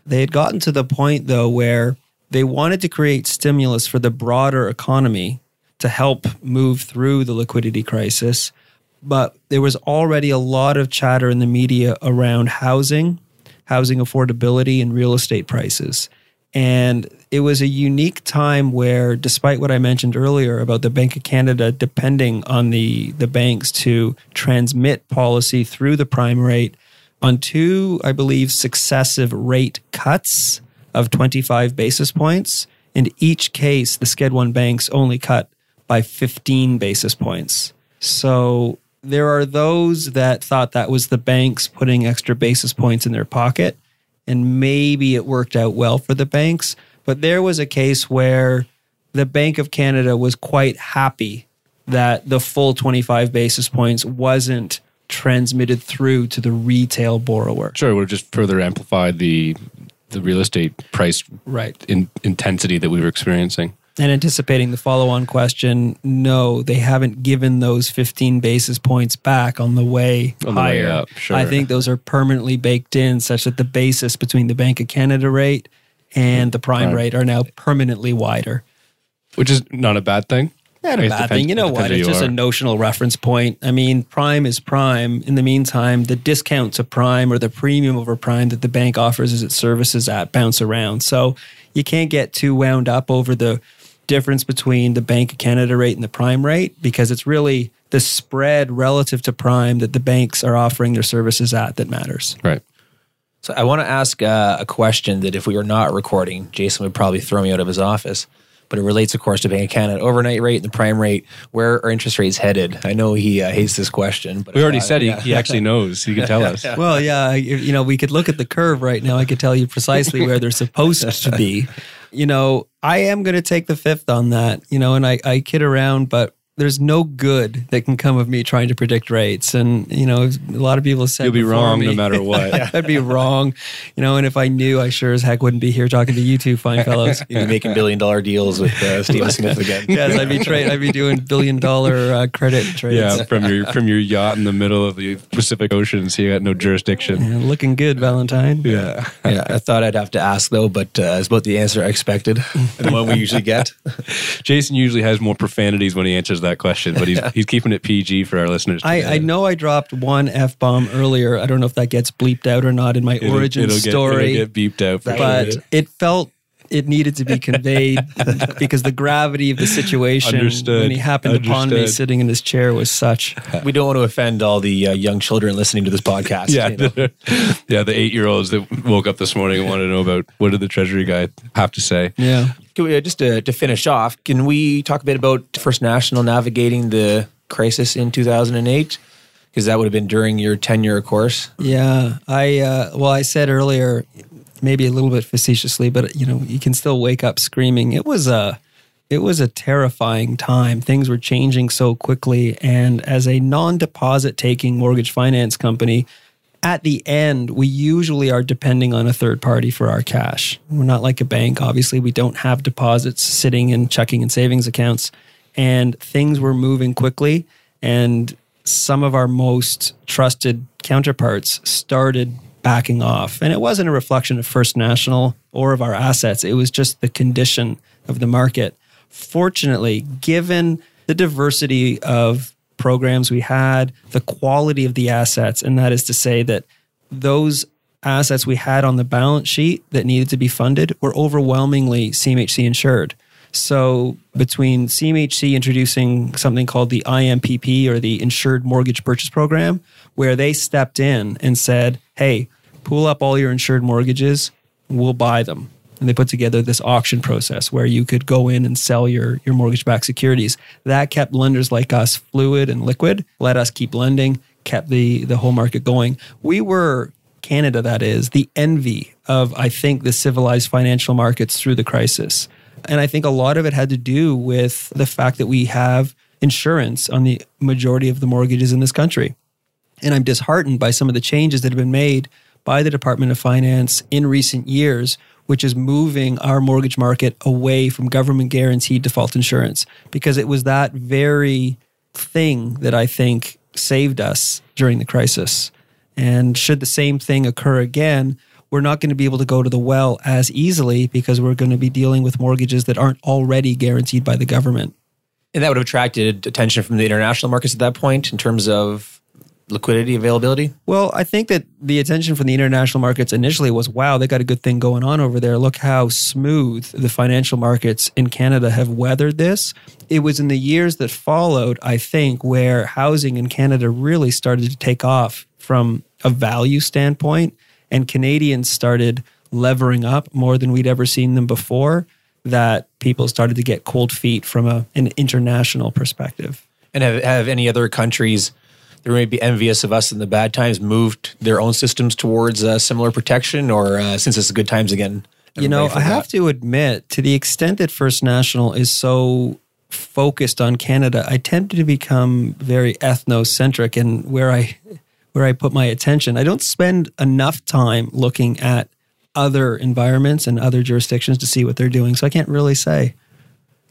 They had gotten to the point, though, where they wanted to create stimulus for the broader economy to help move through the liquidity crisis. But there was already a lot of chatter in the media around housing, housing affordability, and real estate prices. And it was a unique time where, despite what I mentioned earlier about the Bank of Canada depending on the, the banks to transmit policy through the prime rate, on two, I believe, successive rate cuts of 25 basis points. In each case, the Sked One banks only cut by 15 basis points. So there are those that thought that was the banks putting extra basis points in their pocket and maybe it worked out well for the banks. But there was a case where the Bank of Canada was quite happy that the full 25 basis points wasn't transmitted through to the retail borrower. Sure, it would have just further amplified the the real estate price Right. in, intensity that we were experiencing. And anticipating the follow on question, no, they haven't given those 15 basis points back on the way On the way higher. up, sure. I think those are permanently baked in such that the basis between the Bank of Canada rate and mm, the prime Prime. rate are now permanently wider. Which is not a bad thing. Not a bad depends- thing. You know it what? It's just a notional reference point. I mean, prime is prime. In the meantime, the discount to prime or the premium over prime that the bank offers as its services at bounce around. So you can't get too wound up over the difference between the Bank of Canada rate and the prime rate because it's really the spread relative to prime that the banks are offering their services at that matters. Right. So I want to ask uh, a question that if we were not recording, Jason would probably throw me out of his office. But it relates, of course, to Bank of Canada overnight rate and the prime rate. Where are interest rates headed? I know he uh, hates this question, but We already uh, said he, yeah. he actually knows. He can tell us. [laughs] Well, yeah, you you know, we could look at the curve right now. I could tell you precisely where they're supposed to be. You know, I am going to take the fifth on that, you know, and I, I kid around, but there's no good that can come of me trying to predict rates. And, you know, a lot of people have said You'll be wrong me- no matter [laughs] what. I'd be wrong, you know, and if I knew, I sure as heck wouldn't be here talking to you two fine fellows. You'd be making billion dollar deals with uh, Stephen Smith again. [laughs] yes, I'd be trade. I'd be doing billion dollar uh, credit trades. Yeah, from your from your yacht in the middle of the Pacific Ocean, so you got no jurisdiction. Yeah, looking good, Valentine. Yeah. yeah, I thought I'd have to ask though, but uh, it's about the answer I expected, [laughs] the one we usually get. Jason usually has more profanities when he answers that question, but he's [laughs] he's keeping it PG for our listeners. I. I know I dropped one f bomb earlier. I don't know if that gets bleeped out or not in my It'll- origin it'll get- story, it'll get beeped out for but sure. it felt it needed to be conveyed [laughs] because the gravity of the situation Understood. when he happened upon me sitting in his chair was such. We don't want to offend all the uh, young children listening to this podcast. Yeah, you know. [laughs] yeah, the eight year olds that woke up this morning and wanted to know about what did the Treasury guy have to say. Yeah. We, uh, just to, to finish off, can we talk a bit about First National navigating the crisis in 2008? Because that would have been during your tenure, of course. Yeah, I uh, well, I said earlier, maybe a little bit facetiously, but you know, you can still wake up screaming. It was a, it was a terrifying time. Things were changing so quickly, and as a non-deposit taking mortgage finance company, at the end, we usually are depending on a third party for our cash. We're not like a bank. Obviously, we don't have deposits sitting in checking and savings accounts, and things were moving quickly. And some of our most trusted counterparts started backing off. And it wasn't a reflection of First National or of our assets, it was just the condition of the market. Fortunately, given the diversity of programs we had, the quality of the assets, and that is to say that those assets we had on the balance sheet that needed to be funded were overwhelmingly CMHC insured. So, between CMHC introducing something called the IMPP or the Insured Mortgage Purchase Program, where they stepped in and said, hey, pull up all your insured mortgages, we'll buy them. And they put together this auction process where you could go in and sell your, your mortgage backed securities. That kept lenders like us fluid and liquid, let us keep lending, kept the, the whole market going. We were Canada, that is, the envy of, I think, the civilized financial markets through the crisis. And I think a lot of it had to do with the fact that we have insurance on the majority of the mortgages in this country. And I'm disheartened by some of the changes that have been made by the Department of Finance in recent years, which is moving our mortgage market away from government guaranteed default insurance, because it was that very thing that I think saved us during the crisis. And should the same thing occur again, we're not going to be able to go to the well as easily because we're going to be dealing with mortgages that aren't already guaranteed by the government. And that would have attracted attention from the international markets at that point in terms of liquidity availability? Well, I think that the attention from the international markets initially was wow, they got a good thing going on over there. Look how smooth the financial markets in Canada have weathered this. It was in the years that followed, I think, where housing in Canada really started to take off from a value standpoint and Canadians started levering up more than we'd ever seen them before, that people started to get cold feet from a, an international perspective. And have, have any other countries that may be envious of us in the bad times moved their own systems towards uh, similar protection, or uh, since it's the good times again? You know, I have to admit, to the extent that First National is so focused on Canada, I tend to become very ethnocentric and where I where I put my attention. I don't spend enough time looking at other environments and other jurisdictions to see what they're doing. So I can't really say.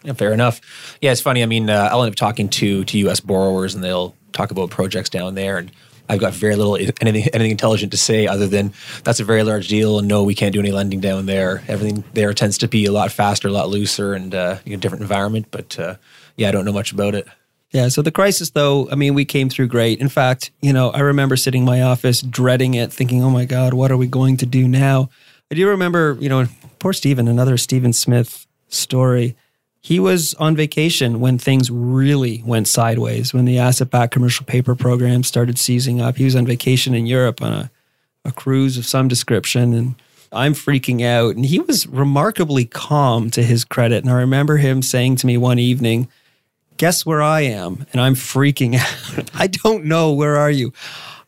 Yeah, fair enough. Yeah, it's funny. I mean, uh, I'll end up talking to to U.S. borrowers, and they'll talk about projects down there, and I've got very little anything anything intelligent to say other than that's a very large deal, and no, we can't do any lending down there. Everything there tends to be a lot faster, a lot looser, and uh, a different environment. But uh, yeah, I don't know much about it. Yeah. So the crisis, though, I mean, we came through great. In fact, you know, I remember sitting in my office dreading it, thinking, oh my God, what are we going to do now? I do remember, you know, poor Stephen, another Stephen Smith story. He was on vacation when things really went sideways, when the asset backed commercial paper program started seizing up. He was on vacation in Europe on a, a cruise of some description. And I'm freaking out. And he was remarkably calm to his credit. And I remember him saying to me one evening, guess where I am? And I'm freaking out. [laughs] I don't know. Where are you?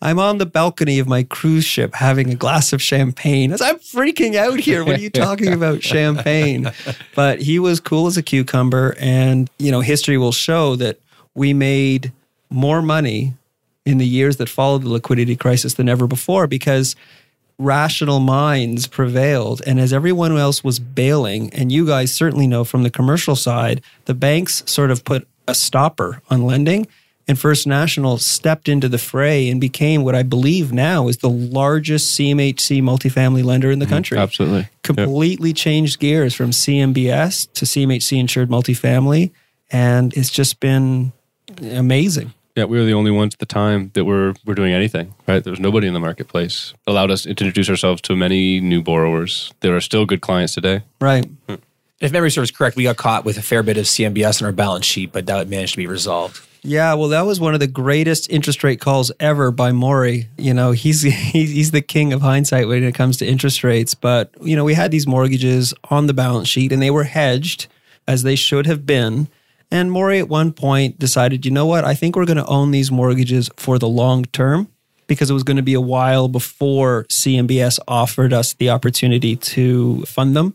I'm on the balcony of my cruise ship having a glass of champagne. As I'm freaking out here. What are you talking about? [laughs] champagne. But he was cool as a cucumber. And, you know, history will show that we made more money in the years that followed the liquidity crisis than ever before because rational minds prevailed. And as everyone else was bailing, and you guys certainly know from the commercial side, the banks sort of put a stopper on lending. And First National stepped into the fray and became what I believe now is the largest CMHC multifamily lender in the mm-hmm. country. Absolutely. Completely yep. changed gears from CMBS to CMHC insured multifamily. And it's just been amazing. Yeah, we were the only ones at the time that were were doing anything. Right, there was nobody in the marketplace. Allowed us to introduce ourselves to many new borrowers. There are still good clients today. Right. Hmm if memory serves correct, we got caught with a fair bit of CMBS on our balance sheet, but that managed to be resolved. Yeah, well, that was one of the greatest interest rate calls ever by Moray. You know, [laughs] he's he's the king of hindsight when it comes to interest rates. But you know, we had these mortgages on the balance sheet, and they were hedged as they should have been. And Moray at one point decided, you know what? I think we're going to own these mortgages for the long term because it was going to be a while before CMBS offered us the opportunity to fund them.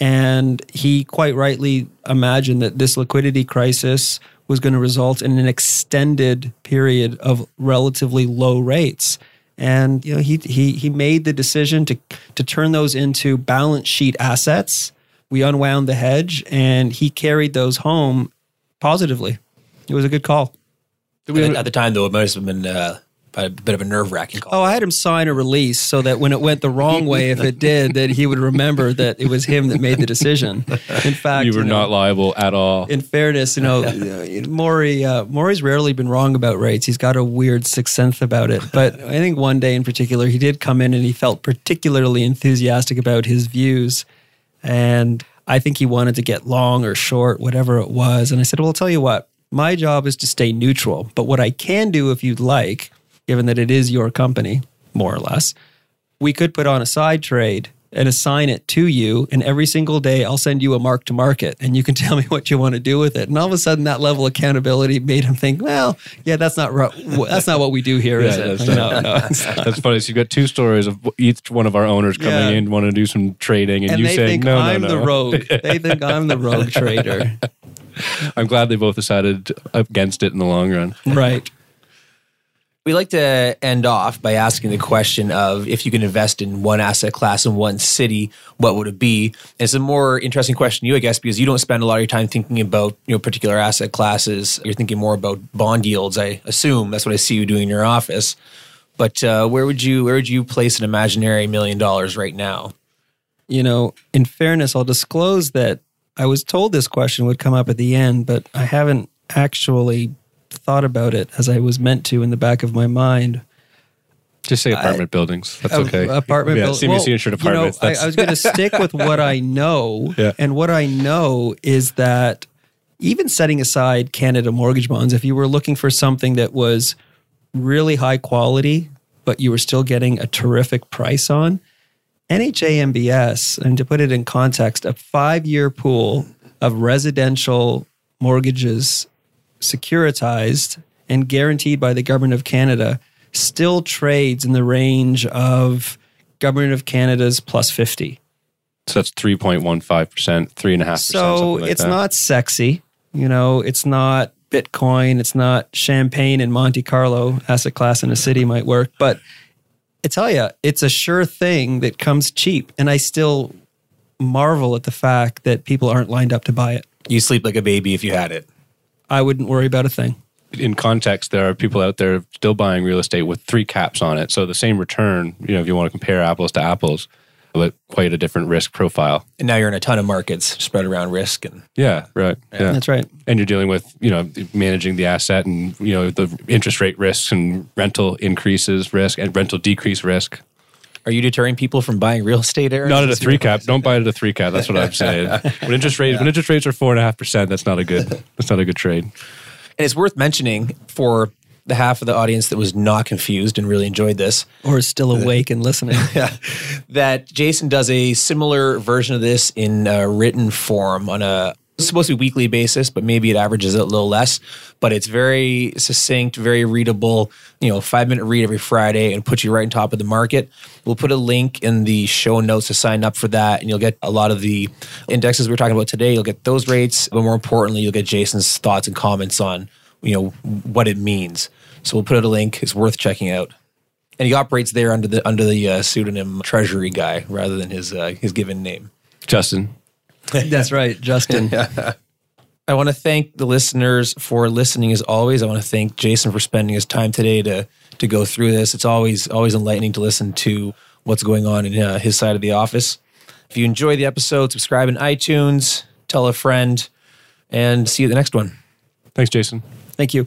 And he quite rightly imagined that this liquidity crisis was going to result in an extended period of relatively low rates. And you know, he he he made the decision to to turn those into balance sheet assets. We unwound the hedge, and he carried those home positively. It was a good call. At, at the time, though, it might have been uh, a bit of a nerve wracking call. Oh, I had him sign a release so that when it went the wrong [laughs] way, if it did, that he would remember that it was him that made the decision. In [laughs] fact, You were know, not liable at all. in fairness, you know, [laughs] Moray, uh, Moray's rarely been wrong about rates. He's got a weird sixth sense about it. But I think one day in particular, he did come in and he felt particularly enthusiastic about his views. And I think he wanted to get long or short, whatever it was. And I said, well, I'll tell you what, my job is to stay neutral. But what I can do, if you'd like, given that it is your company, more or less, we could put on a side trade and assign it to you. And every single day, I'll send you a mark to market and you can [laughs] tell me what you want to do with it. And all of a sudden, that level of accountability made him think, well, yeah, that's not, ro- that's not what we do here, is [laughs] Yeah, it? that's No, no. [laughs] That's funny. So you've got two stories of each one of our owners coming Yeah. in, want to do some trading, and, And you saying, no, I'm no, the no. rogue. They think I'm the rogue trader. I'm glad they both decided against it in the long run. Right. We like to end off by asking the question of if you can invest in one asset class in one city, what would it be? And it's a more interesting question to you, I guess, because you don't spend a lot of your time thinking about you know particular asset classes. You're thinking more about bond yields. I assume that's what I see you doing in your office. But uh, where would you where would you place an imaginary million dollars right now? you know, in fairness, I'll disclose that I was told this question would come up at the end, but I haven't actually thought about it as I was meant to in the back of my mind. Just say apartment buildings. That's okay. Apartment yeah, buil- CMHC well, insured you know, apartments. I, I was going to stick with what I [laughs] know, Yeah. and what I know is that even setting aside Canada mortgage bonds, if you were looking for something that was really high quality, but you were still getting a terrific price on, NHA MBS, and to put it in context, a five year pool of residential mortgages securitized and guaranteed by the government of Canada still trades in the range of government of Canada's plus 50. so that's 3.15%, 3.5%. So like it's that. not sexy. You know, it's not Bitcoin. It's not champagne and Monte Carlo asset class in a city might work. But I tell you, it's a sure thing that comes cheap. And I still marvel at the fact that people aren't lined up to buy it. You sleep like a baby if you had it. I wouldn't worry about a thing. in context, there are people out there still buying real estate with three caps on it. So the same return, you know, if you want to compare apples to apples, but quite a different risk profile. And now you're in a ton of markets spread around risk and Yeah, right. Yeah. That's right. And you're dealing with, you know, managing the asset and, you know, the interest rate risks and rental increases risk and rental decrease risk. Are you deterring people from buying real estate, Aaron? Not at a three cap. Don't buy it at a three cap. That's what I'm saying. [laughs] When interest rates when interest rates are four and a half percent, that's not a good that's not a good trade. And it's worth mentioning for the half of the audience that was not confused and really enjoyed this Or is still awake and listening. [laughs] yeah, that Jason does a similar version of this in a written form on a it's supposed to be weekly basis, but maybe it averages it a little less. But it's very succinct, very readable. You know, five minute read every Friday and put you right on top of the market. We'll put a link in the show notes to sign up for that, and you'll get a lot of the indexes we are talking about today. You'll get those rates, but more importantly, you'll get Jason's thoughts and comments on you know what it means. So we'll put out a link. It's worth checking out. And he operates there under the under the uh, pseudonym Treasury Guy rather than his uh, his given name. Justin. [laughs] That's right, Justin. [laughs] I want to thank the listeners for listening as always. I want to thank Jason for spending his time today to to go through this. It's always always enlightening to listen to what's going on in uh, his side of the office. If you enjoy the episode, subscribe in iTunes, tell a friend, and see you at the next one. Thanks, Jason. Thank you.